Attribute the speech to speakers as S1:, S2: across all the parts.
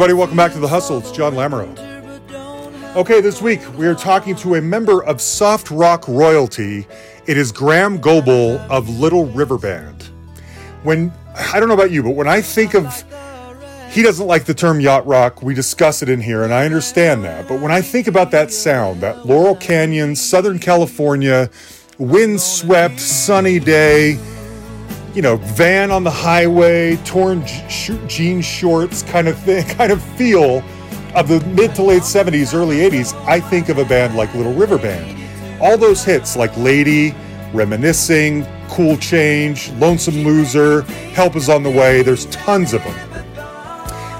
S1: everybody, welcome back to The Hustle. It's John Lamoureux. Okay, this week we are talking to a member of soft rock royalty. It is Graeham Goble of Little River Band. When, I don't know about you, but when I think of, he doesn't like the term yacht rock. We discuss it in here, and I understand that. But when I think about that sound, that Laurel Canyon, Southern California, wind-swept, sunny day, you know, van on the highway, torn je- jean shorts kind of thing, kind of feel of the mid to late 70s, early 80s, I think of a band like Little River Band. All those hits like Lady, Reminiscing, Cool Change, Lonesome Loser, Help Is On the Way, there's tons of them.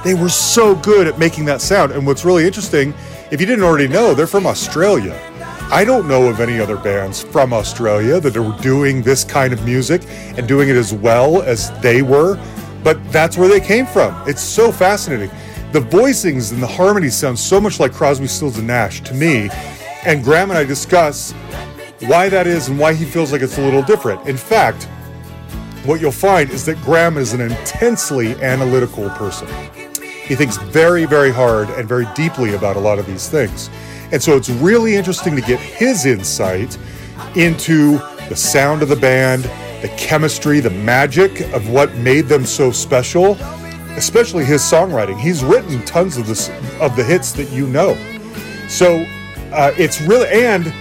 S1: They were so good at making that sound. And what's really interesting, if you didn't already know, they're from Australia. I don't know of any other bands from Australia that are doing this kind of music and doing it as well as they were, but that's where they came from. It's so fascinating. The voicings and the harmonies sound so much like Crosby, Stills, and Nash to me. And Graeham and I discuss why that is and why he feels like it's a little different. In fact, what you'll find is that Graeham is an intensely analytical person. He thinks very, very hard and very deeply about a lot of these things. And so it's really interesting to get his insight into the sound of the band, the chemistry, the magic of what made them so special, especially his songwriting. He's written tons of this of the hits that you know. So uh, it's really and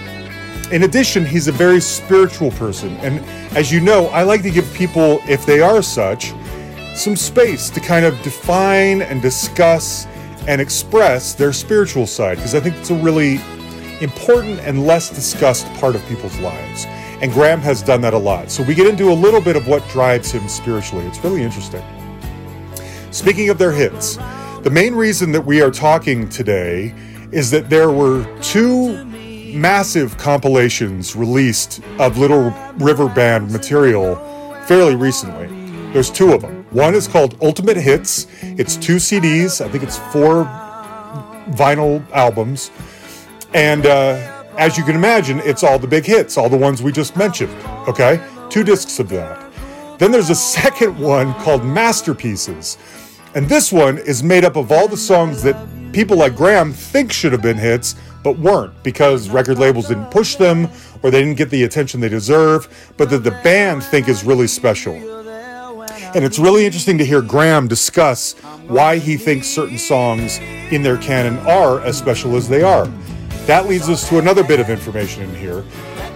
S1: in addition, he's a very spiritual person. And as you know, I like to give people, if they are such, some space to kind of define and discuss and express their spiritual side because I think it's a really important and less discussed part of people's lives. And Graeham has done that a lot. So we get into a little bit of what drives him spiritually. It's really interesting. Speaking of their hits, the main reason that we are talking today is that there were two massive compilations released of Little River Band material fairly recently. There's two of them. One is called Ultimate Hits. It's two CDs. I think it's four vinyl albums. And uh, as you can imagine, it's all the big hits, all the ones we just mentioned. Okay? Two discs of that. Then there's a second one called Masterpieces. And this one is made up of all the songs that people like Graeham think should have been hits, but weren't because record labels didn't push them or they didn't get the attention they deserve, but that the band think is really special. And it's really interesting to hear Graeham discuss why he thinks certain songs in their canon are as special as they are. That leads us to another bit of information in here.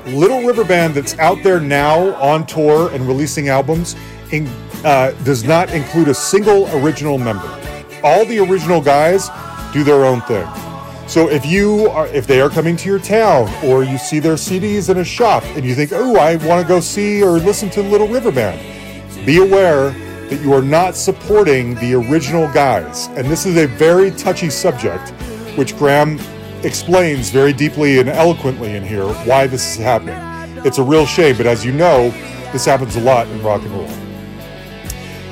S1: Little River Band that's out there now on tour and releasing albums in, uh, does not include a single original member. All the original guys do their own thing. So if you are, if they are coming to your town or you see their CDs in a shop and you think, oh, I want to go see or listen to Little River Band, be aware that you are not supporting the original guys. And this is a very touchy subject, which Graeham explains very deeply and eloquently in here why this is happening. It's a real shame, but as you know, this happens a lot in rock and roll.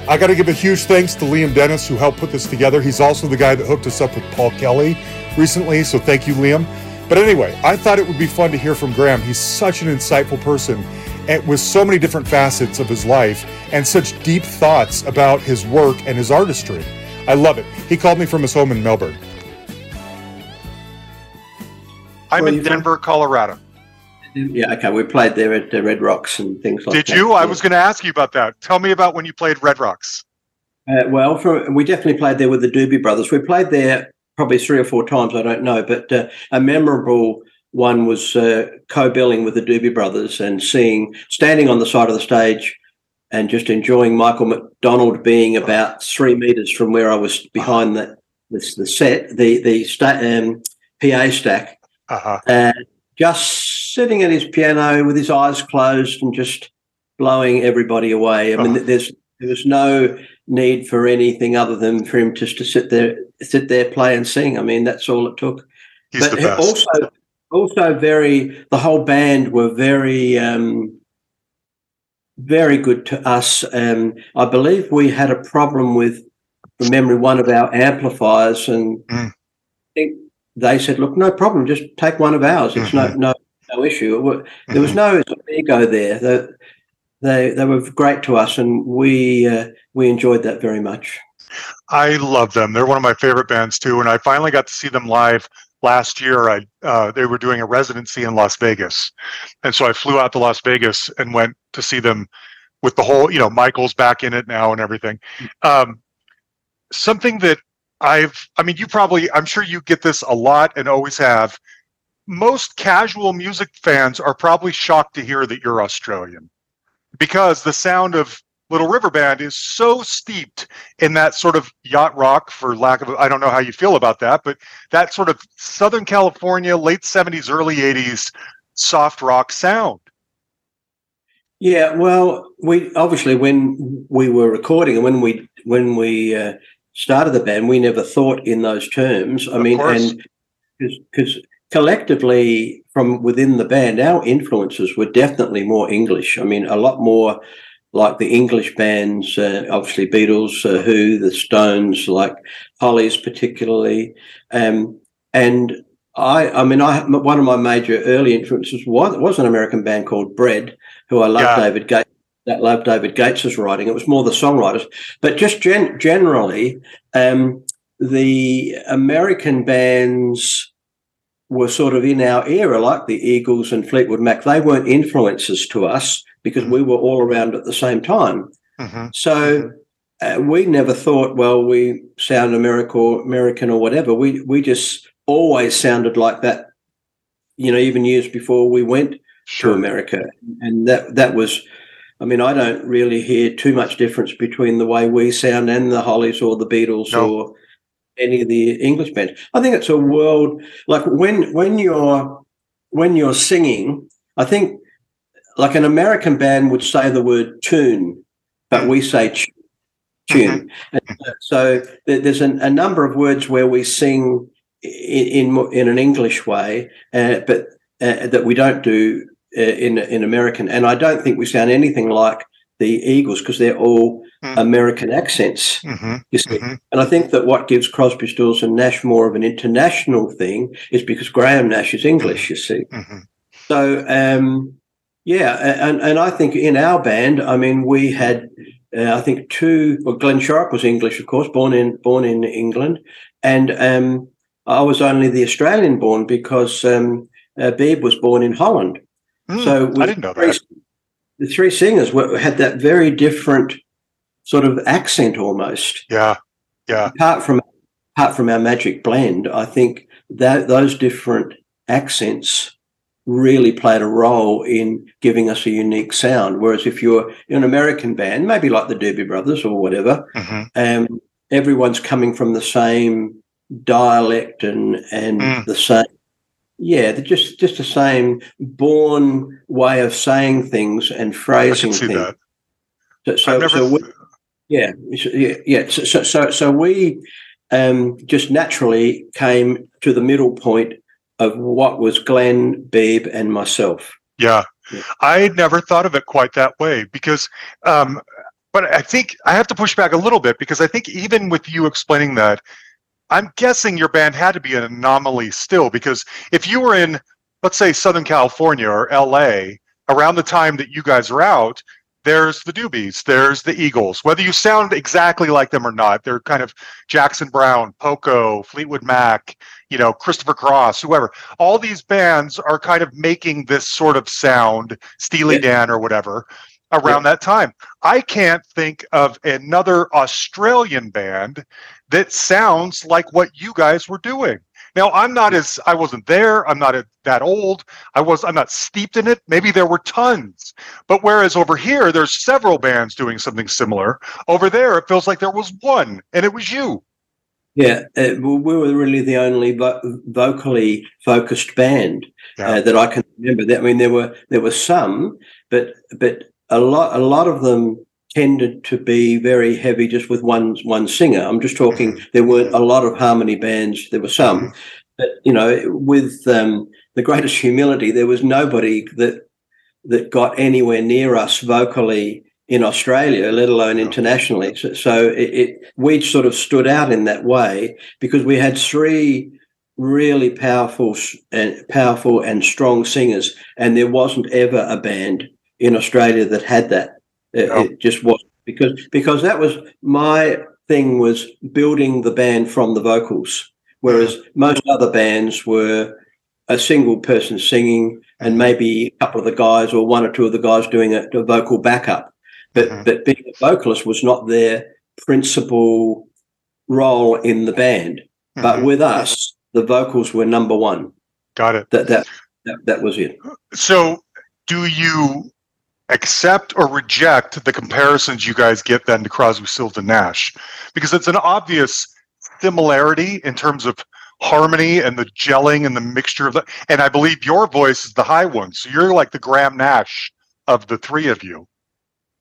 S1: I got to give a huge thanks to Liam Dennis who helped put this together. He's also the guy that hooked us up with Paul Kelly recently, so thank you, Liam. But anyway, I thought it would be fun to hear from Graeham. He's such an insightful person and with so many different facets of his life and such deep thoughts about his work and his artistry. I love it. He called me from his home in Melbourne.
S2: I'm
S3: Well,
S2: in
S3: you've-
S2: Denver, Colorado.
S3: Yeah, okay. We played there at the Red Rocks and things like
S2: Did
S3: that.
S2: Did you? I was going to ask you about that. Tell me about when you played Red Rocks.
S3: Uh, well, for, we definitely played there with the Doobie Brothers. We played there probably three or four times. I don't know, but uh, a memorable one was uh, co-billing with the Doobie Brothers and seeing standing on the side of the stage and just enjoying Michael McDonald being about three meters from where I was behind the the, the set, the the sta- um, PA stack,
S2: Uh huh.
S3: and just sitting at his piano with his eyes closed and just blowing everybody away. I mean,
S2: Oh.
S3: there's there was no need for anything other than for him just to sit there, sit there, play and sing. I mean, that's all it took.
S2: He's
S3: but also, also very the whole band were very um, very good to us. Um, I believe we had a problem with, from memory, one of our amplifiers, and
S1: Mm.
S3: I think they said, "Look, no problem, just take one of ours. It's no no no issue." There was no ego there. They, they they were great to us, and we uh, we enjoyed that very much.
S1: I love them. They're one of my favorite bands too. And I finally got to see them live last year. I uh, they were doing a residency in Las Vegas, and so I flew out to Las Vegas and went to see them with the whole, you know, Michael's back in it now and everything. Um, something that I've, I mean, you probably, I'm sure you get this a lot and always have. Most casual music fans are probably shocked to hear that you're Australian because the sound of Little River Band is so steeped in that sort of yacht rock, for lack of, I don't know how you feel about that, but that sort of Southern California, late 70s, early 80s soft rock sound.
S3: Yeah, well, we obviously when we were recording and when we when we uh, started the band, we never thought in those terms. I
S1: Of
S3: mean,
S1: course.
S3: and because collectively from within the band, our influences were definitely more English. I mean, a lot more like the English bands, uh, obviously Beatles, uh, Who, the Stones, like Hollies, particularly, um, and I, I mean, I one of my major early influences was, was an American band called Bread, who I love
S1: Yeah.
S3: David Gates. That loved David Gates's writing. It was more the songwriters, but just gen- generally, um, the American bands were sort of in our era, like the Eagles and Fleetwood Mac. They weren't influences to us because we were all around at the same time.
S1: hmm
S3: So uh, we never thought, well, we sound American or American or whatever. We we just always sounded like that. You know, even years before we went to America, and that that was. I mean, I don't really hear too much difference between the way we sound and the Hollies or the Beatles
S1: No.
S3: or any of the English bands. I think it's a world like when when you're when you're singing. I think like an American band would say the word tune, but we say tune. tune. And so there's a, a number of words where we sing in in, in an English way, uh, but uh, that we don't do uh, in in American. And I don't think we sound anything like the Eagles because they're all
S1: Mm.
S3: American accents.
S1: hmm
S3: You see,
S1: Mhm.
S3: and I think that what gives Crosby, Stills, and Nash more of an international thing is because Graham Nash is English. You see,
S1: hmm
S3: so um, yeah, and and I think in our band, I mean, we had uh, I think two. Well, Glenn Shorrock was English, of course, born in born in England, and um, I was only the Australian born because um, uh, Beeb was born in Holland. So
S1: Hmm. I didn't know
S3: three-
S1: that.
S3: The three singers were, had that very different sort of accent almost
S1: Yeah. Yeah.
S3: apart from apart from our magic blend, I think that those different accents really played a role in giving us a unique sound. Whereas if you're in an American band, maybe like the Doobie Brothers or whatever,
S1: hmm
S3: um, everyone's coming from the same dialect and and
S1: Mm.
S3: the same. Yeah, they're just just the same born way of saying things and phrasing things.
S1: that.
S3: So, so,
S1: I've never.
S3: so we, yeah, so- yeah, yeah. So, so, so, so we um, just naturally came to the middle point of what was Glenn, Beeb, and myself.
S1: Yeah.
S3: Yeah.
S1: I never thought of it quite that way because, um, but I think I have to push back a little bit because I think even with you explaining that, I'm guessing your band had to be an anomaly still because if you were in, let's say, Southern California or LA around the time that you guys were out, there's the Doobies, there's the Eagles. Whether you sound exactly like them or not, they're kind of Jackson Browne, Poco, Fleetwood Mac, you know, Christopher Cross, whoever all these bands are kind of making this sort of sound, Steely
S3: Yeah.
S1: Dan or whatever, around that time. I can't think of another Australian band that sounds like what you guys were doing. Now, I'm not as I wasn't there. I'm not that old. I was. I'm not steeped in it. Maybe there were tons, but whereas over here there's several bands doing something similar. Over there, it feels like there was one, and it was you.
S3: Yeah, uh, we we were really the only vo- vocally focused band
S1: Yeah.
S3: uh, that I can remember. That I mean, there were there were some, but but a lot a lot of them tended to be very heavy, just with one one singer. I'm just talking. There weren't a lot of harmony bands. There were some, but you know, with um, the greatest humility. There was nobody that that got anywhere near us vocally in Australia, let alone internationally. So, so it, it, we sort of stood out in that way because we had three really powerful and powerful and strong singers, and there wasn't ever a band in Australia that had that. It, oh. it just was because because that was my thing was building the band from the vocals, whereas most other bands were a single person singing and maybe a couple of the guys or one or two of the guys doing a, a vocal backup. But mm-hmm. but being a vocalist was not their principal role in the band. Mm-hmm. But with us, the vocals were number one.
S1: Got it.
S3: That that that, that was it.
S1: So do you accept or reject the comparisons you guys get then to Crosby, and Nash? Because it's an obvious similarity in terms of harmony and the gelling and the mixture of the. And I believe your voice is the high one, so you're like the Graham Nash of the three of you.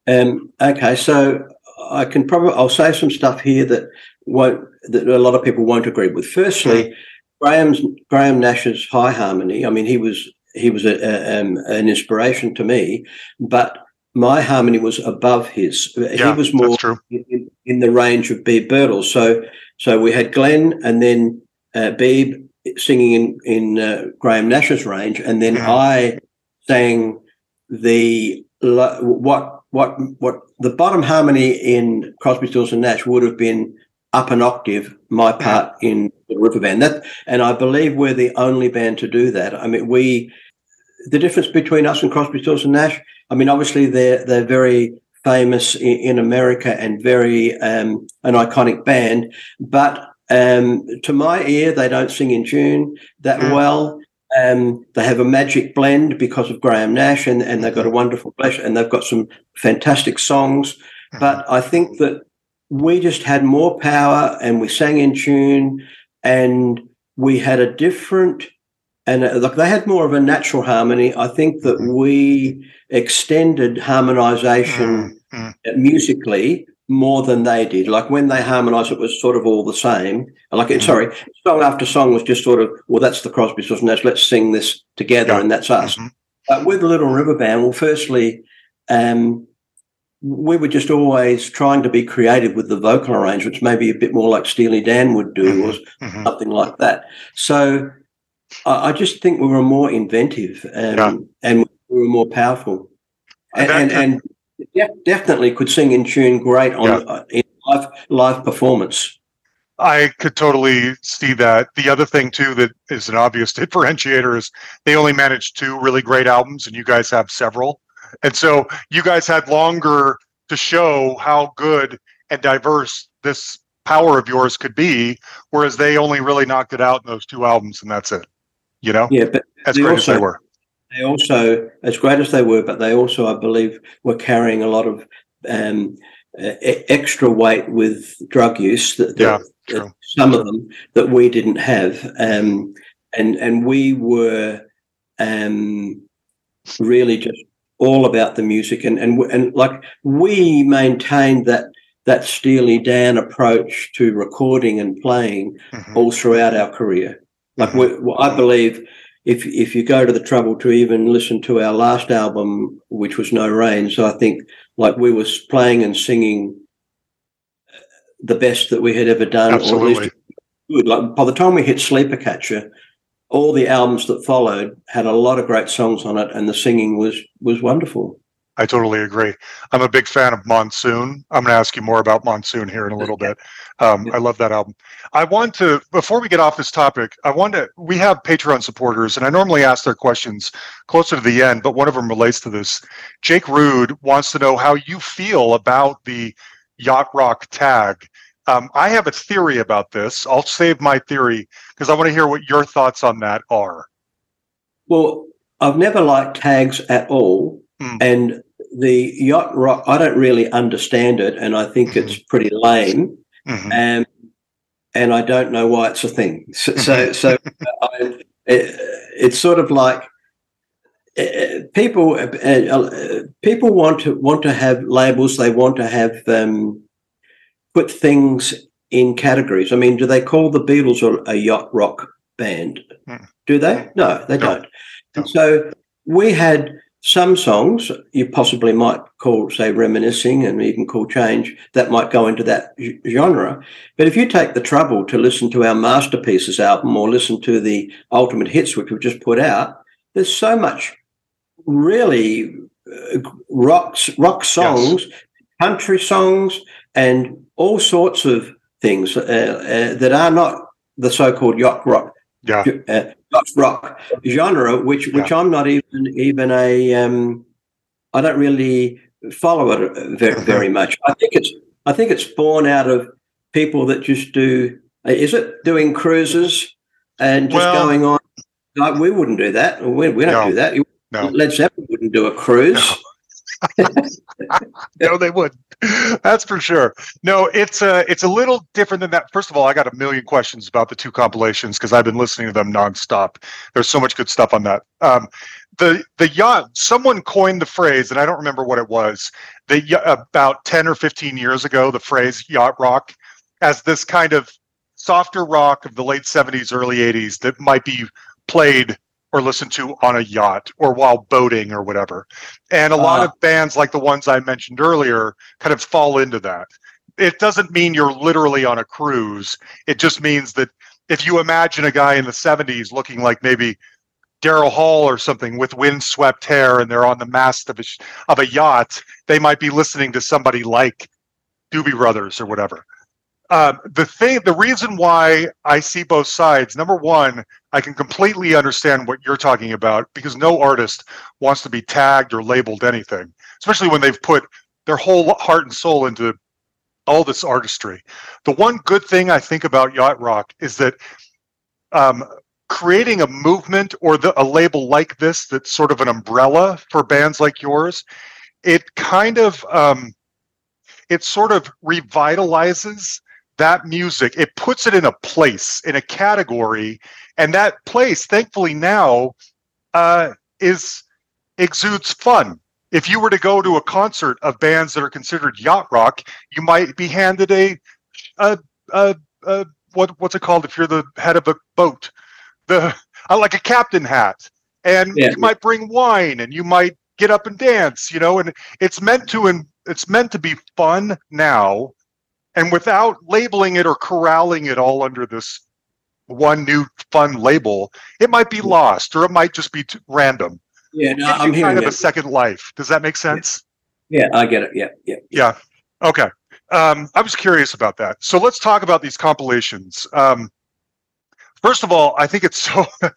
S3: Um. Okay, so I can probably I'll say some stuff here that won't that a lot of people won't agree with. Firstly. Graham's Graham Nash's high harmony. I mean, he was he was a, a, um, an inspiration to me, but my harmony was above his.
S1: Yeah,
S3: he was more in, in, the range of Beeb Birtles. So, so we had Glenn and then uh, Beeb singing in in uh, Graham Nash's range, and then mm-hmm. I sang the what what what the bottom harmony in Crosby, Stills and Nash would have been up an octave my mm-hmm. part in the river band that and i believe we're the only band to do that i mean we the difference between us and Crosby, Stills and Nash. I mean, obviously they're they're very famous in, in America and very um, an iconic band, but um, to my ear, they don't sing in tune that mm. well. Um, they have a magic blend because of Graham Nash, and, and they've got a mm-hmm. wonderful pleasure, and they've got some fantastic songs. Mm. But I think that we just had more power, and we sang in tune, and we had a different and uh, look, they had more of a natural harmony. I think that mm. we extended harmonization mm, mm. musically more than they did. Like when they harmonized, it was sort of all the same. Like, mm. sorry, song after song was just sort of, well, that's the Crosby, Stills, Nash. Let's sing this together, yeah. and that's us. Mm-hmm. But with the Little River Band, well, firstly, um, we were just always trying to be creative with the vocal arrangements, maybe a bit more like Steely Dan would do, mm-hmm. or mm-hmm. something like that. So I, I just think we were more inventive um, yeah. and we were more powerful, and and, and, and, definitely could sing in tune great on yeah. uh, in live live performance.
S1: I could totally see that. The other thing too that is an obvious differentiator is they only managed two really great albums, and you guys have several, and so you guys had longer to show how good and diverse this power of yours could be, whereas they only really knocked it out in those two albums, and that's it you know?
S3: Yeah, but
S1: as great also, as they were.
S3: They also, as great as they were, but they also, I believe, were carrying a lot of um, uh, extra weight with drug use. That, that,
S1: yeah, that
S3: some of them that we didn't have, um, and and we were um, really just all about the music, and and and like we maintained that that Steely Dan approach to recording and playing mm-hmm. all throughout our career. Like we, well, I believe if if you go to the trouble to even listen to our last album, which was No Rain, so I think like we was playing and singing the best that we had ever done,
S1: Absolutely. or at least
S3: good. Like by the time we hit Sleeper Catcher, all the albums that followed had a lot of great songs on it, and the singing was was wonderful.
S1: I totally agree. I'm a big fan of Monsoon. I'm going to ask you more about Monsoon here in a little bit. Um, I love that album. I want to, before we get off this topic, I want to, we have Patreon supporters, and I normally ask their questions closer to the end, but one of them relates to this. Jake Rude wants to know how you feel about the Yacht Rock tag. Um, I have a theory about this. I'll save my theory because I want to hear what your thoughts on that are.
S3: Well, I've never liked tags at all Mm. And the yacht rock, I don't really understand it, and I think mm-hmm. it's pretty lame. Mm-hmm. And and I don't know why it's a thing. So so, so I, it, it's sort of like uh, people uh, uh, people want to want to have labels. They want to have um, put things in categories. I mean, do they call the Beatles a, a yacht rock band,
S1: Mm.
S3: do they? No, they
S1: No.
S3: don't. And so we had some songs you possibly might call, say, reminiscing and even Cool Change that might go into that genre. But if you take the trouble to listen to our Masterpieces album or listen to the Ultimate Hits, which we've just put out, there's so much really uh, rock, rock songs, country songs, and all sorts of things uh, uh, that are not the so-called yacht rock
S1: Yeah.
S3: uh, yacht rock genre, which which I'm not even even a um, I don't really follow it very, very much. I think it's I think it's born out of people that just do. uh, Is it doing cruises and just
S1: Well-
S3: going on? Like we wouldn't do that. We, we don't
S1: No.
S3: do that.
S1: No.
S3: Led Zeppelin wouldn't do a cruise.
S1: no, they would. That's for sure. No, it's a it's a little different than that. First of all, I got a million questions about the two compilations because I've been listening to them nonstop. There's so much good stuff on that. Um, the the yacht. Someone coined the phrase, and I don't remember what it was. The about ten or fifteen years ago, the phrase yacht rock as this kind of softer rock of the late '70s, early '80s that might be played or listen to on a yacht or while boating or whatever. And a lot
S3: Ah.
S1: of bands like the ones I mentioned earlier kind of fall into that. It doesn't mean you're literally on a cruise. It just means that if you imagine a guy in the 70s looking like maybe Daryl Hall or something with windswept hair and they're on the mast of a, of a yacht, they might be listening to somebody like Doobie Brothers or whatever. Um, the thing, the reason why I see both sides, number one, I can completely understand what you're talking about because no artist wants to be tagged or labeled anything, especially when they've put their whole heart and soul into all this artistry. The one good thing I think about yacht rock is that um, creating a movement or the, a label like this that's sort of an umbrella for bands like yours, it kind of um, it sort of revitalizes that music. It puts it in a place, in a category, and that place, thankfully now, uh, is exudes fun. If you were to go to a concert of bands that are considered yacht rock, you might be handed a, a, a, a what what's it called? If you're the head of a boat, the uh, like a captain hat, and
S3: Yeah.
S1: you might bring wine, and you might get up and dance. You know, and it's meant to and it's meant to be fun now, and without labeling it or corralling it all under this one new fun label, it might be lost or it might just be random.
S3: Yeah, no, I'm hearing
S1: kind of a second life. Does that make sense?
S3: Yeah, I get it. Yeah, yeah.
S1: Yeah. Okay. Um, I was curious about that. So let's talk about these compilations. Um, first of all, I think it's so. I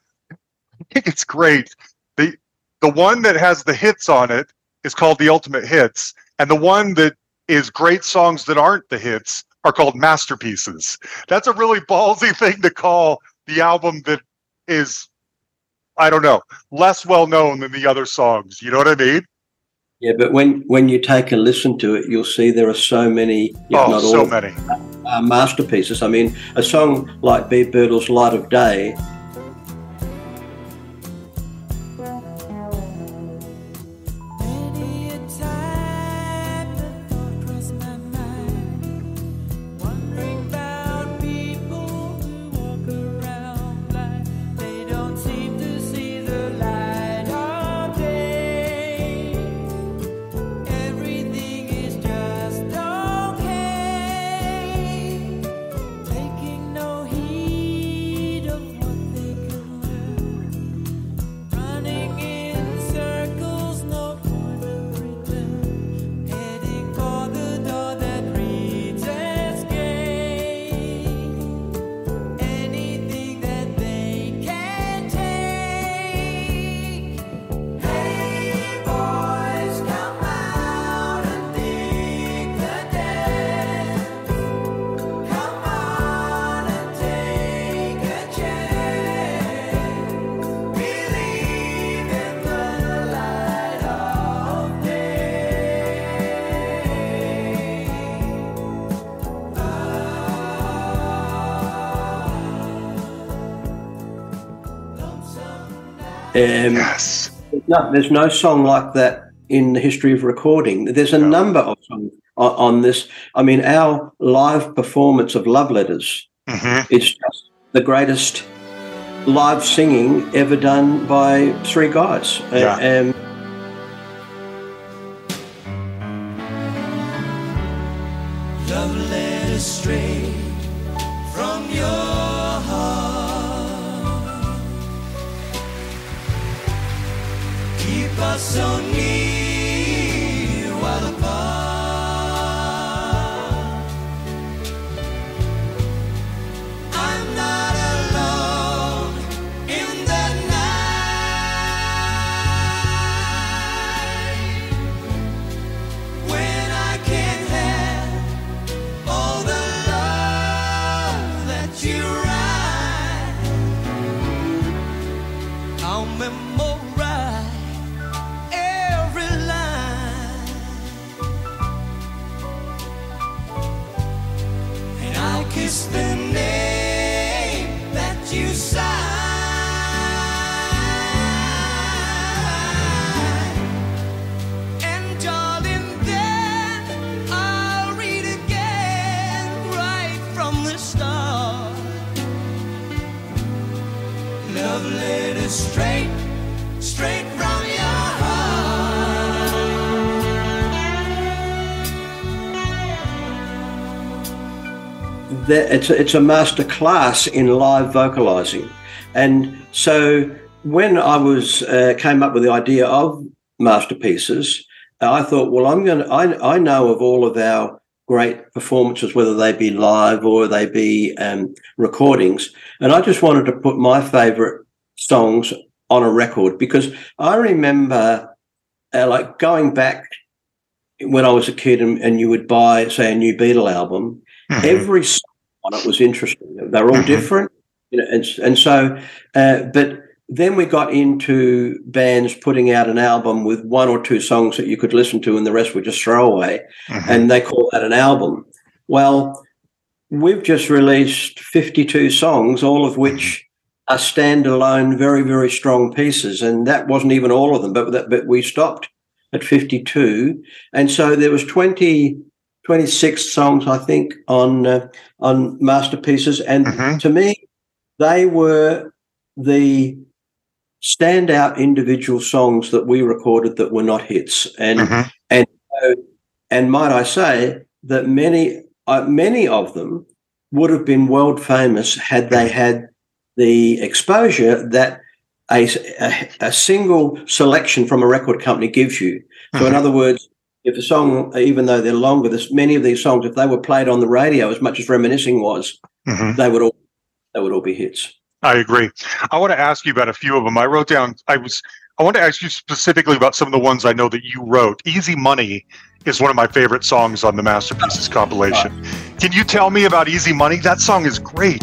S1: think it's great. the The one that has the hits on it is called the Ultimate Hits, and the one that is great songs that aren't the hits are called masterpieces. That's a really ballsy thing to call the album that is, I don't know, less well known than the other songs. You know what I mean?
S3: Yeah, but when when you take a listen to it, you'll see there are so many, if
S1: oh,
S3: not
S1: so
S3: all,
S1: many.
S3: uh, masterpieces. I mean, a song like Beeb Birtles' "Light of Day." Um,
S1: Yes.
S3: no, there's no song like that in the history of recording. There's a
S1: No.
S3: number of songs on, on this. I mean, our live performance of Love Letters
S1: hmm
S3: is just the greatest live singing ever done by three guys.
S1: Yeah.
S3: um, it's a, it's a master class in live vocalizing, and so when I was uh, came up with the idea of masterpieces, I thought, well, I'm going to I I know of all of our great performances, whether they be live or they be um, recordings, and I just wanted to put my favourite songs on a record because I remember uh, like going back when I was a kid and, and you would buy say a new Beatle album.
S1: Mhm.
S3: every song on it was interesting. They're all
S1: Mhm.
S3: different, you know, and and so, uh, but then we got into bands putting out an album with one or two songs that you could listen to, and the rest were just throwaway,
S1: Mhm.
S3: and they call that an album. Well, we've just released fifty-two songs, all of which are standalone, very very strong pieces, and that wasn't even all of them, but that, but we stopped at fifty-two, and so there was twenty. 26 songs, I think, on uh, on masterpieces, and
S1: Mhm.
S3: to me, they were the standout individual songs that we recorded that were not hits. And
S1: Mhm.
S3: so, and might I say that many uh, many of them would have been world famous had they had the exposure that a, a, a single selection from a record company gives you. So, in
S1: Mhm.
S3: other words, if a song, even though they're longer, there's many of these songs, if they were played on the radio, as much as reminiscing was,
S1: Mhm.
S3: they would all they would all be hits.
S1: I agree. I want to ask you about a few of them. I wrote down. I was. I want to ask you specifically about some of the ones I know that you wrote. "Easy Money" is one of my favorite songs on the Masterpieces compilation. Can you tell me about "Easy Money"? That song is great.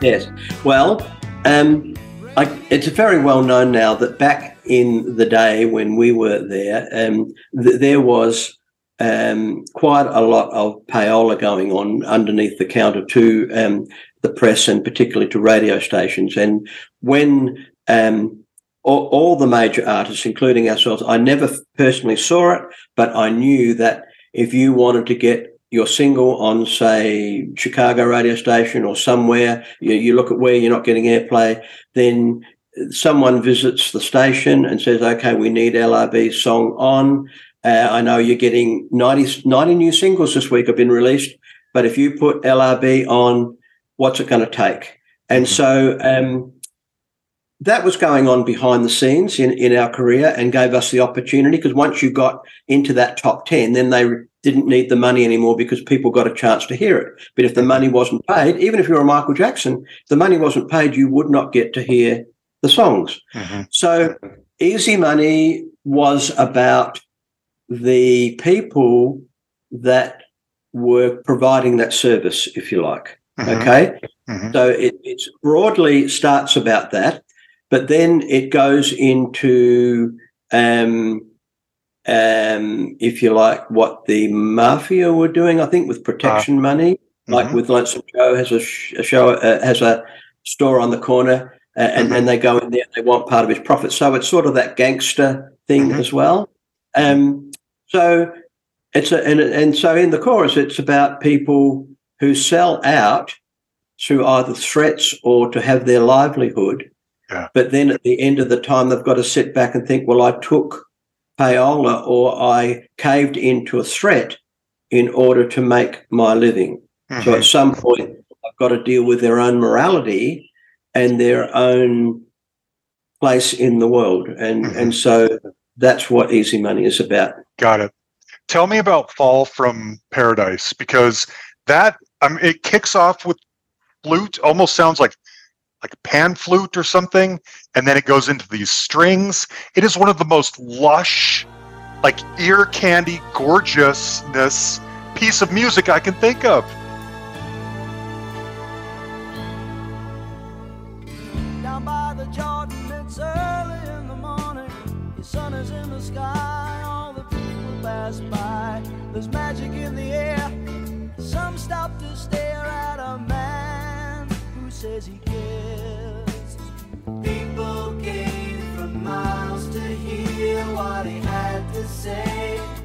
S3: Yes. Well, um, I, it's very well known now that back in the day when we were there, um, th- there was um, quite a lot of payola going on underneath the counter to um, the press and particularly to radio stations. And when um, all, all the major artists, including ourselves, I never personally saw it, but I knew that if you wanted to get your single on, say, Chicago radio station or somewhere, you, you look at where you're not getting airplay, then someone visits the station and says, okay, we need LRB's song on. Uh, I know you're getting 90, 90 new singles this week have been released, but if you put LRB on, what's it going to take? And so um, that was going on behind the scenes in, in our career and gave us the opportunity because once you got into that top 10, then they didn't need the money anymore because people got a chance to hear it. But if the money wasn't paid, even if you're a Michael Jackson, the money wasn't paid, you would not get to hear the songs.
S1: Mhm.
S3: So Easy Money was about the people that were providing that service, if you like.
S1: Mhm.
S3: Okay.
S1: Mhm.
S3: So it it's broadly starts about that, but then it goes into um um if you like what the mafia were doing, I think with protection money, like
S1: Mhm.
S3: with Lonesome Joe has a, sh- a show uh, has a store on the corner, uh, and
S1: Mhm.
S3: and they go in there, they want part of his profit. So it's sort of that gangster thing
S1: Mhm.
S3: as well. Um, so it's a and and so in the chorus, it's about people who sell out through either threats or to have their livelihood.
S1: Yeah.
S3: But then at the end of the time, they've got to sit back and think, well, I took payola or I caved into a threat in order to make my living. So
S1: Mhm.
S3: at some point, I've got to deal with their own morality and their own place in the world. And
S1: Mhm.
S3: and so that's what easy money is about.
S1: Got it. Tell me about Fall from Paradise because that I mean, it kicks off with flute, almost sounds like like a pan flute or something, and then it goes into these strings. It is one of the most lush, like ear candy gorgeousness piece of music I can think of.
S4: Down by the Jordan, it's early in the morning. The sun is in the sky, all the people pass by. There's magic in the air. Some stop to stare at a man who says he what he had to say.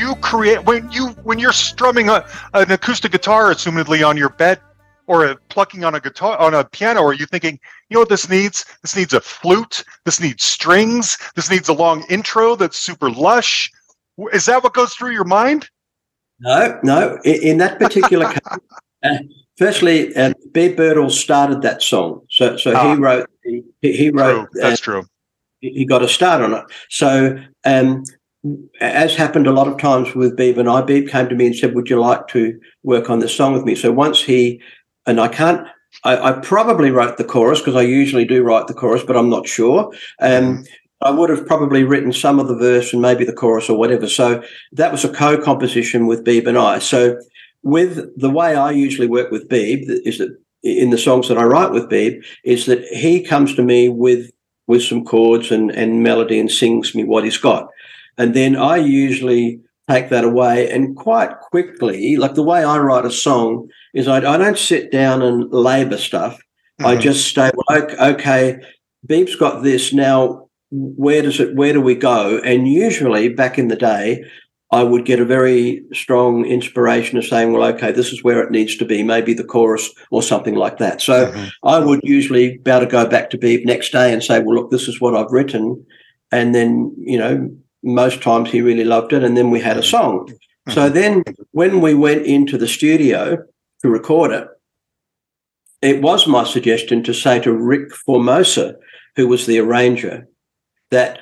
S1: You create when you when you're strumming a, an acoustic guitar, assumedly on your bed, or a, plucking on a guitar on a piano? Are you thinking, you know what this needs? This needs a flute. This needs strings. This needs a long intro that's super lush. Is that what goes through your mind?
S3: No, no. In, in that particular case, uh, firstly, uh, Beeb Birtles started that song, so so
S1: Ah.
S3: he wrote he he
S1: True,
S3: wrote uh,
S1: that's true.
S3: he he got a start on it. So, um, as happened a lot of times with Beeb and I, Beeb came to me and said, "Would you like to work on this song with me?" So once he and I can't. I, I probably wrote the chorus because I usually do write the chorus, but I'm not sure. Um, I would have probably written some of the verse and maybe the chorus or whatever. So that was a co-composition with Beeb and I. So with the way I usually work with Beeb is that in the songs that I write with Beeb is that he comes to me with with some chords and, and melody and sings me what he's got. And then I usually take that away and quite quickly, like the way I write a song is I, I don't sit down and labor stuff. I
S1: Mhm.
S3: just say, well, okay, Beeb's got this. Now, where does it, where do we go? And usually back in the day, I would get a very strong inspiration of saying, well, okay, this is where it needs to be, maybe the chorus or something like that. So
S1: Mhm.
S3: I would usually be able to go back to Beep next day and say, well, look, this is what I've written. And then, you know, most times he really loved it. And then we had a song. So mm-hmm. then when we went into the studio to record it, it was my suggestion to say to Rick Formosa, who was the arranger, that uh,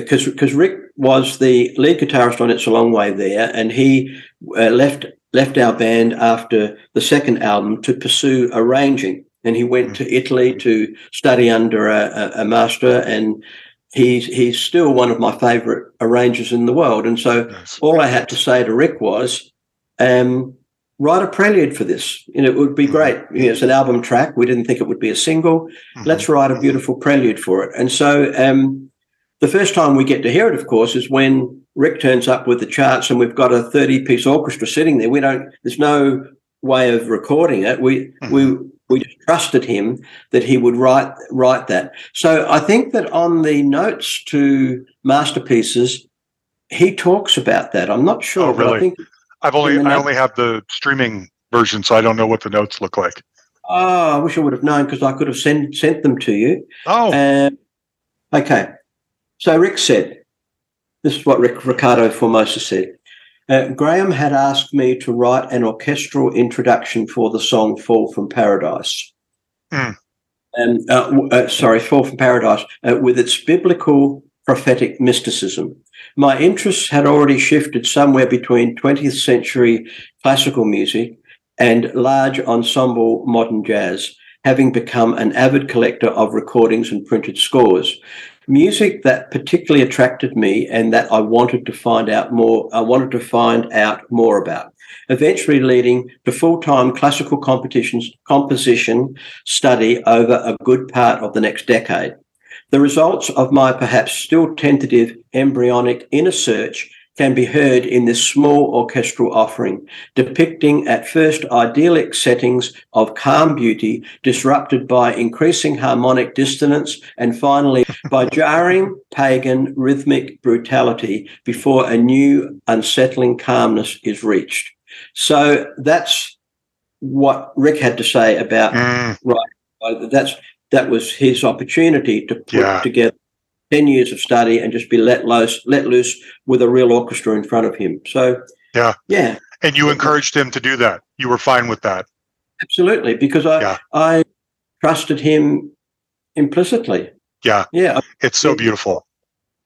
S3: because because Rick was the lead guitarist on It's a Long Way There, and he uh, left left our band after the second album to pursue arranging, and he went mm-hmm. to Italy to study under a, a, a master, and he's he's still one of my favourite arrangers in the world, and so
S1: Nice.
S3: all I had to say to Rick was, um, write a prelude for this. You know, it would be great. You know, it's an album track. We didn't think it would be a single.
S1: Mhm.
S3: Let's write a beautiful prelude for it. And so um, the first time we get to hear it, of course, is when Rick turns up with the charts and we've got a 30 piece orchestra sitting there. We don't, there's no way of recording it. We, we, we just trusted him that he would write, write that. So I think that on the notes to masterpieces, he talks about that. I'm not sure,
S1: Oh,
S3: but I
S1: really?
S3: think
S1: I've only I only have the streaming version, so I don't know what the notes look like.
S3: Oh, I wish I would have known because I could have sent sent them to you.
S1: Oh,
S3: Um, okay. So Rick said, this is what Rick, Ricardo Formosa said. Uh, Graeham had asked me to write an orchestral introduction for the song Fall from Paradise.
S1: Hmm.
S3: Um, uh, w- uh, sorry, Fall from Paradise, uh, with its biblical prophetic mysticism. My interests had already shifted somewhere between 20th century classical music and large ensemble modern jazz, having become an avid collector of recordings and printed scores. Music that particularly attracted me and that I wanted to find out more, I wanted to find out more about. Eventually leading to full-time classical competitions, composition study over a good part of the next decade. The results of my perhaps still tentative embryonic inner search can be heard in this small orchestral offering, depicting at first idyllic settings of calm beauty, disrupted by increasing harmonic dissonance, and finally by jarring pagan rhythmic brutality before a new unsettling calmness is reached. So that's what Rick had to say about
S1: mm,
S3: uh, that's that was his opportunity to put
S1: Yeah.
S3: together 10 years of study and just be let loose let loose with a real orchestra in front of him so
S1: Yeah.
S3: yeah
S1: and you encouraged him to do that. You were fine with that.
S3: absolutely because i
S1: Yeah.
S3: i trusted him implicitly
S1: Yeah,
S3: yeah
S1: it's so beautiful.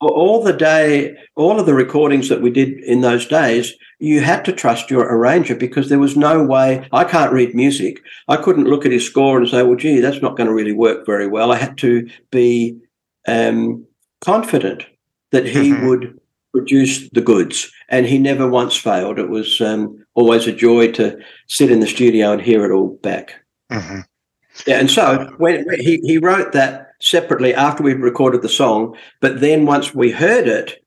S3: all the day all of the recordings that we did in those days you had to trust your arranger because there was no way i can't read music i couldn't look at his score and say well gee that's not going to really work very well i had to be um, confident that he
S1: Mhm.
S3: would produce the goods and he never once failed it was um, always a joy to sit in the studio and hear it all back
S1: hmm
S3: yeah, and so when when he, he wrote that separately after we'd recorded the song, but then once we heard it,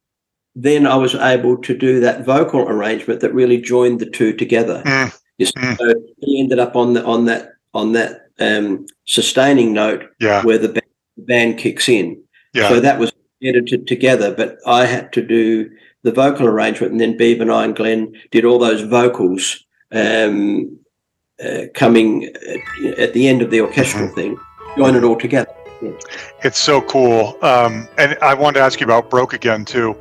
S3: then I was able to do that vocal arrangement that really joined the two together.
S1: Mm, mm.
S3: So he ended up on the on that on that um, sustaining note
S1: Yeah,
S3: where the ba- band kicks in.
S1: yeah.
S3: So that was edited together, but I had to do the vocal arrangement, and then Beeb and I and Glenn did all those vocals um, uh, coming at, at the end of the orchestral
S1: Mm-hmm.
S3: thing, join it all together.
S1: It's so cool. Um, and I wanted to ask you about Broke Again, too.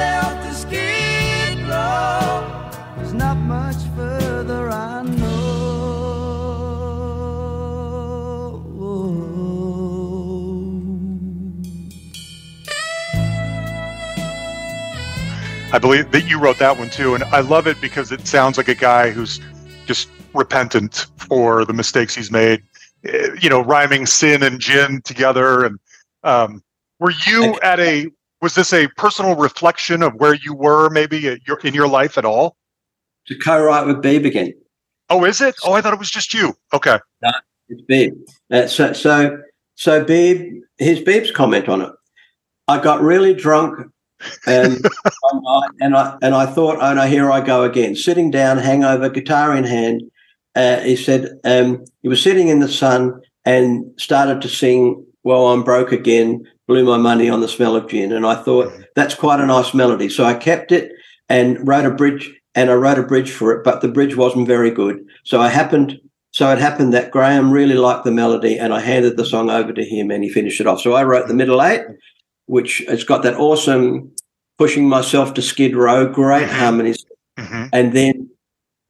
S4: Myself to skid row. There's not much further I know.
S1: I believe that you wrote that one, too. And I love it because it sounds like a guy who's just repentant for the mistakes he's made. Eh, You know, rhyming sin and gin together. And um, were you at a, was this a personal reflection of where you were maybe your, in your life at all?
S3: To co-write with Beeb again.
S1: Oh, is it? Oh, I thought it was just you. Okay.
S3: It's Beeb. Uh, so, so, so Beeb, here's Beeb's comment on it. I got really drunk one and I and I thought, oh no, here I go again. Sitting down, hangover, guitar in hand. Uh, he said um, he was sitting in the sun and started to sing. Well, I'm broke again. Blew my money on the smell of gin, and I thought that's quite a nice melody. So I kept it and wrote a bridge. And I wrote a bridge for it, but the bridge wasn't very good. So I happened so it happened that Graeham really liked the melody, and I handed the song over to him, and he finished it off. So I wrote the middle eight, which it's got that awesome pushing myself to skid row, great
S1: Mhm.
S3: harmonies,
S1: hmm
S3: and then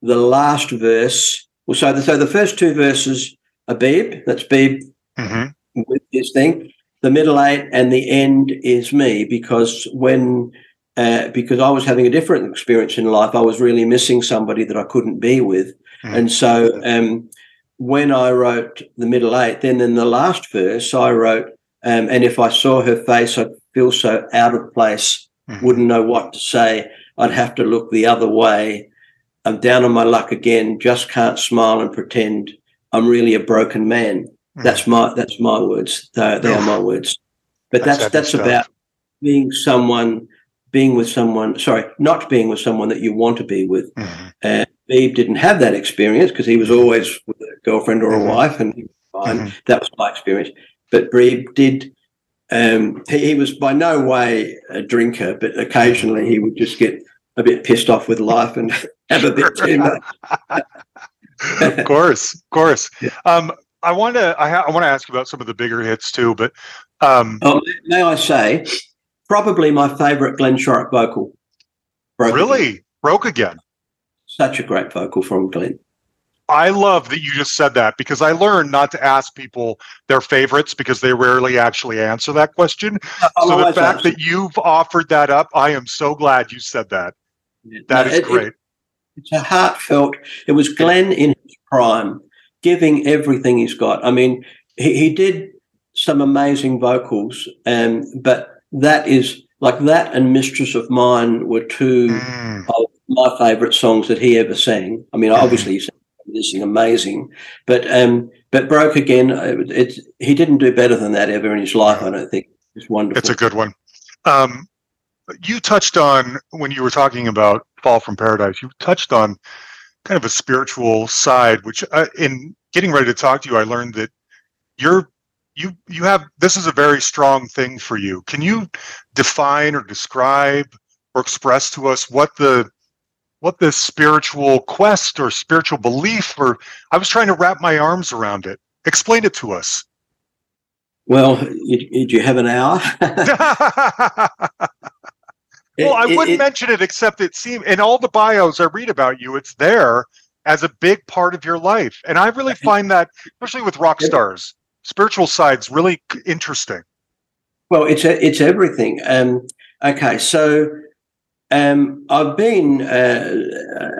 S3: the last verse. Well, so the, so the first two verses are Beeb, that's Beeb
S1: hmm
S3: with this thing. The middle eight and the end is me because when uh, because I was having a different experience in life, I was really missing somebody that I couldn't be with,
S1: Mhm.
S3: and so um, when I wrote the middle eight, then in the last verse I wrote, um, and if I saw her face, I'd feel so out of place,
S1: Mhm.
S3: wouldn't know what to say. I'd have to look the other way. I'm down on my luck again. Just can't smile and pretend I'm really a broken man.
S1: Mhm.
S3: That's my that's my words. They, they are my words. But
S1: That's
S3: that's that's, about being someone, being with someone. Sorry, not being with someone that you want to be with.
S1: Mhm.
S3: Uh, Beeb didn't have that experience because he was always with a girlfriend or a
S1: Mhm.
S3: wife, and he was fine.
S1: Mhm.
S3: That was my experience. But Beeb did. Um, he, he was by no way a drinker, but occasionally he would just get a bit pissed off with life and have a bit too much.
S1: of course, of course.
S3: Yeah.
S1: Um, I want to. I, ha- I want to ask you about some of the bigger hits too, but um,
S3: Oh, may I say, probably my favourite Glenn Shorrock vocal. Broke Again.
S1: really broke again.
S3: such a great vocal from Glenn.
S1: I love that you just said that because I learned not to ask people their favorites because they rarely actually answer that question.
S3: I'll
S1: so the fact that you've offered that up, I am so glad you said that. That
S3: No,
S1: is
S3: it- it-
S1: great.
S3: it's a heartfelt. It was Glenn in his prime, giving everything he's got. I mean, he, he did some amazing vocals, um, but that is like that and "Mistress of Mine" were two
S1: Mm,
S3: of my favourite songs that he ever sang. I mean,
S1: Mhm.
S3: obviously he sang amazing, but um, but "Broke Again," uh, it's he didn't do better than that ever in his life. I don't think it's wonderful.
S1: it's a good one. Um, you touched on when you were talking about "Fall from Paradise." You touched on kind of a spiritual side, which uh, in getting ready to talk to you, I learned that you're you you have this is a very strong thing for you. Can you define or describe or express to us what the what the spiritual quest or spiritual belief or I was trying to wrap my arms around it. Explain it to us.
S3: Well, did you have an hour?
S1: Well, I wouldn't
S3: it-
S1: mention it except it seemed in all the bios I read about you, it's there as a big part of your life. And I really find that, especially with rock stars, spiritual side's really interesting.
S3: Well, it's a, it's everything. Um, okay, so um, I've been, uh,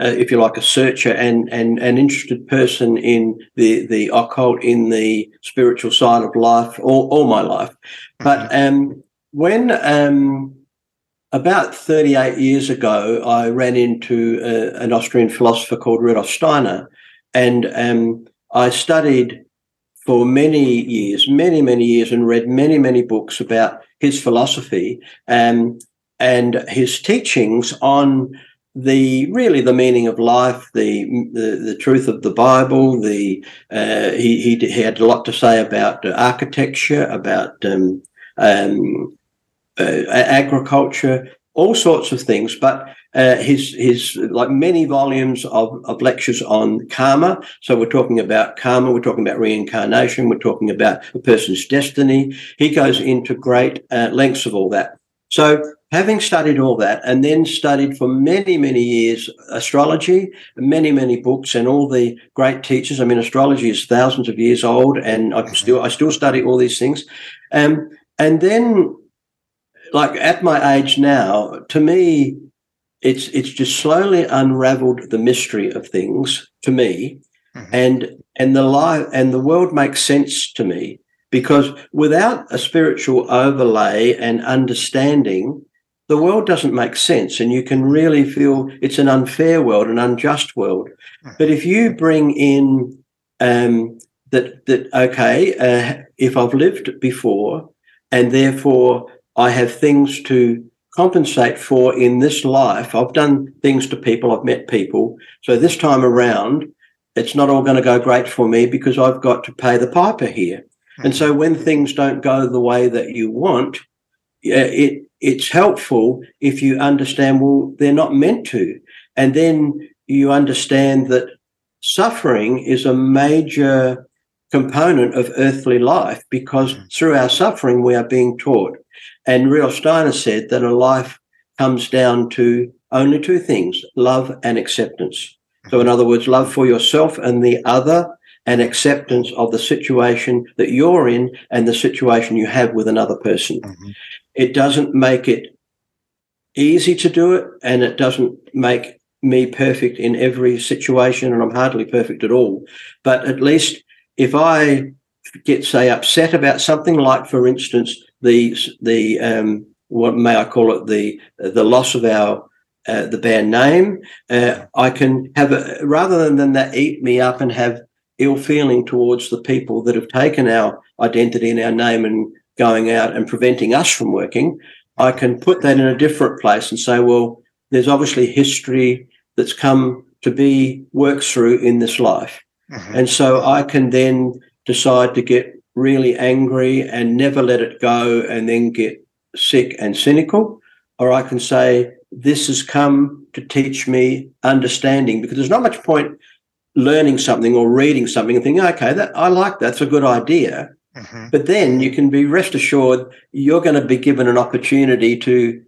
S3: uh, if you like, a searcher and, and an interested person in the the occult, in the spiritual side of life, all, all my life. But um, when um, about 38 years ago, I ran into uh, an Austrian philosopher called Rudolf Steiner, and um, I studied for many years, many, many years, and read many, many books about his philosophy and and his teachings on the really the meaning of life, the the, the truth of the Bible. The uh, he, he he had a lot to say about architecture, about um, um, agriculture, all sorts of things. But uh, his his like many volumes of, of lectures on karma. So we're talking about karma. We're talking about reincarnation. We're talking about a person's destiny. He goes into great uh, lengths of all that. So having studied all that and then studied for many many years astrology, many many books and all the great teachers. I mean, astrology is thousands of years old, and I still I still study all these things. Um, and then like at my age now, to me, it's it's just slowly unraveled the mystery of things to me,
S1: Mhm.
S3: and and the life and the world makes sense to me because without a spiritual overlay and understanding, the world doesn't make sense, and you can really feel it's an unfair world, an unjust world. But if you bring in um, that that okay, uh, if I've lived before, and therefore I have things to compensate for in this life. I've done things to people, I've met people. So this time around, it's not all going to go great for me because I've got to pay the piper here. Hmm. And so when things don't go the way that you want, it it's helpful if you understand well they're not meant to, and then you understand that suffering is a major component of earthly life because hmm. through our suffering we are being taught. And Rudolf Steiner said that a life comes down to only two things: love and acceptance. So, in other words, love for yourself and the other, and acceptance of the situation that you're in and the situation you have with another person.
S1: Mhm.
S3: It doesn't make it easy to do it, and it doesn't make me perfect in every situation, and I'm hardly perfect at all. But at least if I get, say, upset about something, like, for instance, the the um, what may I call it the the loss of our uh, the band name, uh, I can have a, rather than, than that eat me up and have ill feeling towards the people that have taken our identity and our name and going out and preventing us from working. I can put that in a different place and say, well, there's obviously history that's come to be worked through in this life.
S1: Mhm.
S3: And so I can then decide to get really angry and never let it go and then get sick and cynical. Or I can say, this has come to teach me understanding because there's not much point learning something or reading something and thinking, okay, that I like that. That's a good idea.
S1: Mhm.
S3: But then you can be rest assured you're going to be given an opportunity to